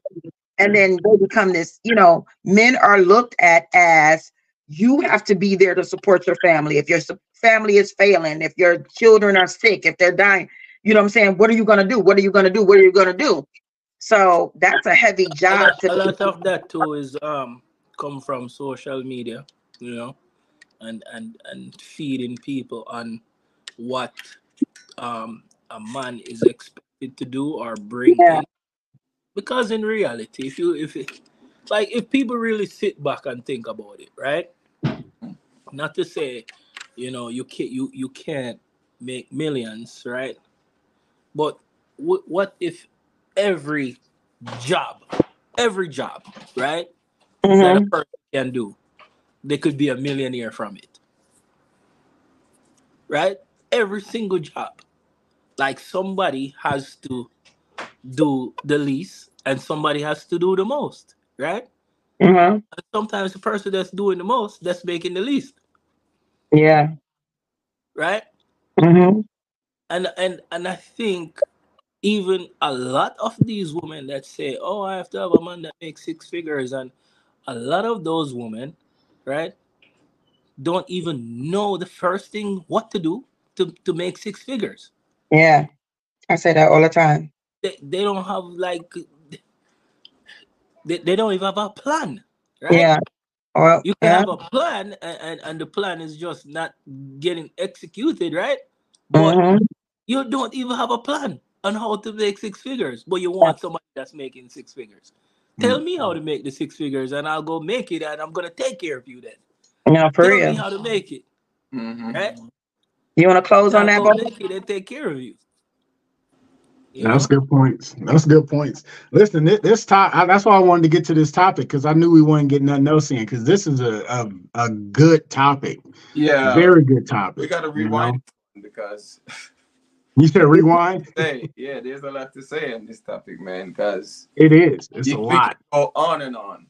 Speaker 3: And then they become this you know men are looked at as you have to be there to support your family. If your family is failing if your children are sick if they're dying you know what i'm saying what are you going to do what are you going to do what are you going to do so that's a heavy
Speaker 6: a
Speaker 3: job
Speaker 6: lot,
Speaker 3: to
Speaker 6: a lot of that too is um come from social media, you know, and and and feeding people on what um a man is expected to do or bring
Speaker 3: Yeah.
Speaker 6: in. Because in reality, if you if it like if people really sit back and think about it, right? Not to say, you know, you can't you you can't make millions, right? But w- what if every job, every job, right, that
Speaker 3: Mhm.
Speaker 6: a person can do, they could be a millionaire from it, right? Every single job, like somebody has to do the least, and somebody has to do the most, right?
Speaker 3: Mhm.
Speaker 6: Sometimes the person that's doing the most, that's making the least,
Speaker 3: yeah
Speaker 6: right?
Speaker 3: Mhm.
Speaker 6: And and and I think even a lot of these women that say, "Oh, I have to have a man that makes six figures," and a lot of those women, right, don't even know the first thing what to do to to make six figures.
Speaker 3: yeah i say that all the time
Speaker 6: They they don't have like they, they don't even have a plan, right?
Speaker 3: yeah or
Speaker 6: You can
Speaker 3: yeah
Speaker 6: have a plan, and, and and the plan is just not getting executed, right? But
Speaker 3: Mhm.
Speaker 6: you don't even have a plan on how to make six figures, but you want somebody that's making six figures. Tell me how to make the six figures, and I'll go make it, and I'm gonna take care of you then.
Speaker 3: no for
Speaker 6: Tell
Speaker 3: real
Speaker 6: me how to make it,
Speaker 4: Mhm.
Speaker 6: right?
Speaker 3: you want to close on
Speaker 6: I'll
Speaker 3: that
Speaker 6: go make it and take care of you. You
Speaker 2: That's
Speaker 6: know?
Speaker 2: good points. That's good points. Listen, this, this top. That's why I wanted to get to this topic because I knew we wouldn't get nothing else in because this is a, a a good topic,
Speaker 4: Yeah,
Speaker 2: very good topic.
Speaker 4: we got to
Speaker 2: you know?
Speaker 4: rewind because
Speaker 2: You said rewind.
Speaker 4: hey, yeah, there's a lot to say on this topic, man. Because
Speaker 2: It is. It's a lot.
Speaker 4: go on and on.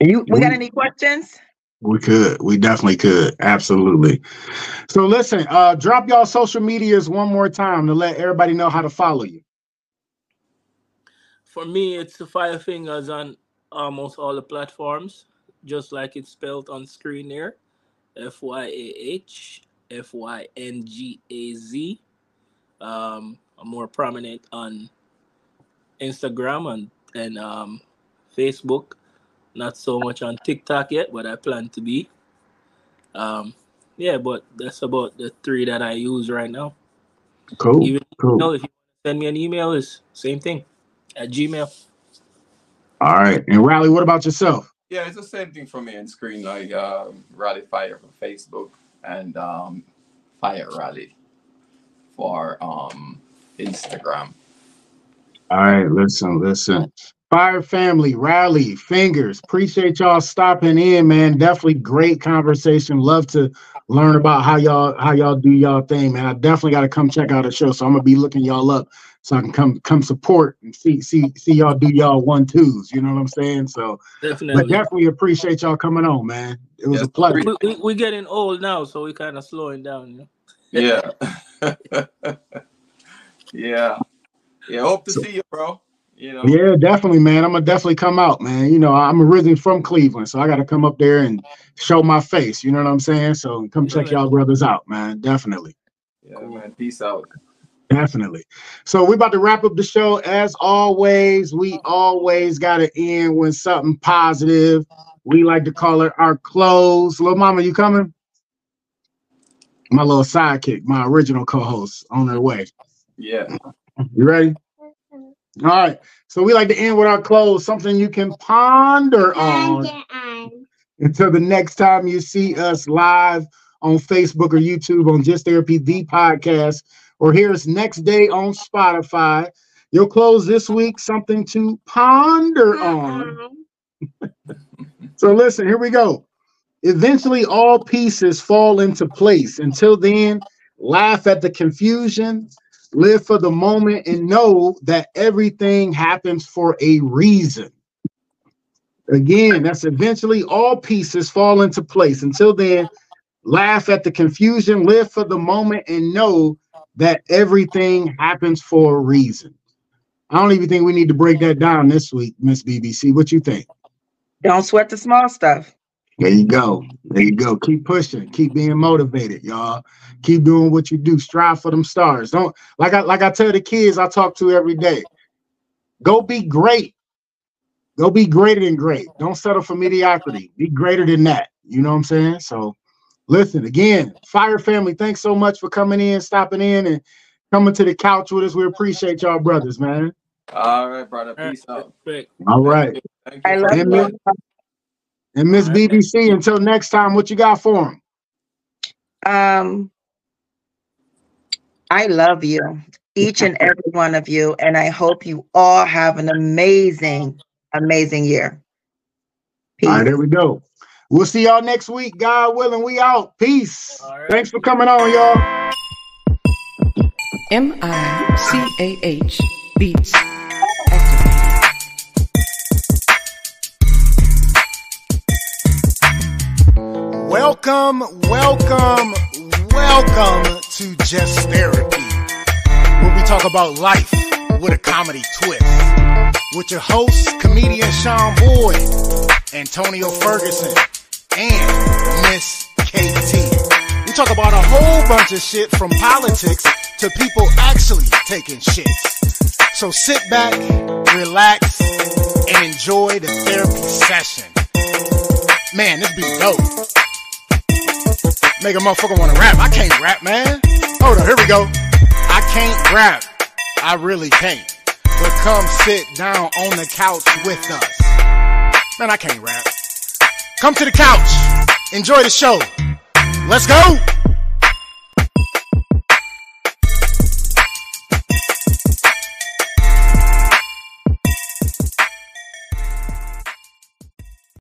Speaker 3: You we got
Speaker 2: We-
Speaker 3: any questions?
Speaker 2: We could. We definitely could. Absolutely. So listen, uh, drop y'all social medias one more time to let everybody know how to follow you.
Speaker 6: For me, it's the Fyah Fyngaz on almost all the platforms, just like it's spelled on screen there. F Y A H F Y N G A Z. Um, I'm more prominent on Instagram and and um, Facebook. Not so much on TikTok yet, but I plan to be. Um, yeah, but that's about the three that I use right now.
Speaker 2: Cool.
Speaker 6: Even
Speaker 2: Cool.
Speaker 6: email, if you send me an email, is same thing at Gmail.
Speaker 2: All right. And Riley, what about yourself?
Speaker 4: Yeah, it's the same thing for me on screen, like um, Rally Fyah for Facebook and um, Fyah Rally for um, Instagram.
Speaker 2: All right. Listen, listen. Fyah Family, rally, Fyngaz. Appreciate y'all stopping in, man. Definitely great conversation. Love to learn about how y'all how y'all do y'all thing, man. I definitely got to come check out the show. So I'm gonna be looking y'all up so I can come come support and see see see y'all do y'all one twos. You know what I'm saying? So but
Speaker 6: Definitely.
Speaker 2: definitely appreciate y'all coming on, man. It was
Speaker 4: Yes,
Speaker 2: a pleasure.
Speaker 6: We, we, we getting old now, so we're kind of slowing down. You know?
Speaker 4: Yeah. yeah. Yeah. Hope to
Speaker 2: So-
Speaker 4: see you, bro. You know.
Speaker 2: Yeah, definitely, man. I'm gonna definitely come out, man. You know, I'm originally from Cleveland, so I got to come up there and show my face. You know what I'm saying? So come check y'all brothers out, man. Definitely,
Speaker 4: Yeah, man. Peace out.
Speaker 2: Definitely. So we're about to wrap up the show. As always, we always got to end with something positive. We like to call it our close. Little mama, you coming? My little sidekick, my original co-host, on their way.
Speaker 4: Yeah.
Speaker 2: You ready? All right. So we like to end with our close, something you can ponder on until the next time you see us live on Facebook or YouTube on Just Therapy the podcast, or hear us next day on Spotify. You'll close this week something to ponder on. Mm-hmm. So listen, here we go. Eventually, all pieces fall into place. Until then, laugh at the confusion, live for the moment, and know that everything happens for a reason. Again, that's eventually all pieces fall into place. Until then, laugh at the confusion, live for the moment, and know that everything happens for a reason. I don't even think we need to break that down this week, Miss BBC. What you think?
Speaker 3: Don't sweat the small stuff.
Speaker 2: There you go. There you go. Keep pushing. Keep being motivated, y'all. Keep doing what you do. Strive for them stars. Don't like I like I tell the kids I talk to every day. Go be great. Go be greater than great. Don't settle for mediocrity. Be greater than that. You know what I'm saying? So listen again, Fyah Family. Thanks so much for coming in, stopping in, and coming to the couch with us. We appreciate y'all brothers, man.
Speaker 4: All right, brother. Peace out.
Speaker 6: Respect.
Speaker 2: All right.
Speaker 4: Thank you.
Speaker 3: I
Speaker 4: for
Speaker 3: love
Speaker 2: And
Speaker 3: you.
Speaker 2: Miss, and Miss
Speaker 6: All right.
Speaker 2: BBC, until next time, what you got for them?
Speaker 3: Um, I love you, each and every one of you, and I hope you all have an amazing, amazing year. Peace.
Speaker 2: All right, there we go. We'll see y'all next week. God willing, we out. Peace.
Speaker 6: All right.
Speaker 2: Thanks for coming on, y'all.
Speaker 1: M I C A H Beats. Activated.
Speaker 7: Welcome, welcome, welcome to Just Therapy, where we talk about life with a comedy twist. With your hosts, comedian Sean Boyd, Antonio Ferguson, and Miss KT. We talk about a whole bunch of shit from politics to people actually taking shits. So sit back, relax, and enjoy the therapy session. Man, this be dope. Make a motherfucker wanna rap. I can't rap, man. Hold on, here we go. I can't rap. I really can't. But come sit down on the couch with us. Man, I can't rap. Come to the couch. Enjoy the show. Let's go.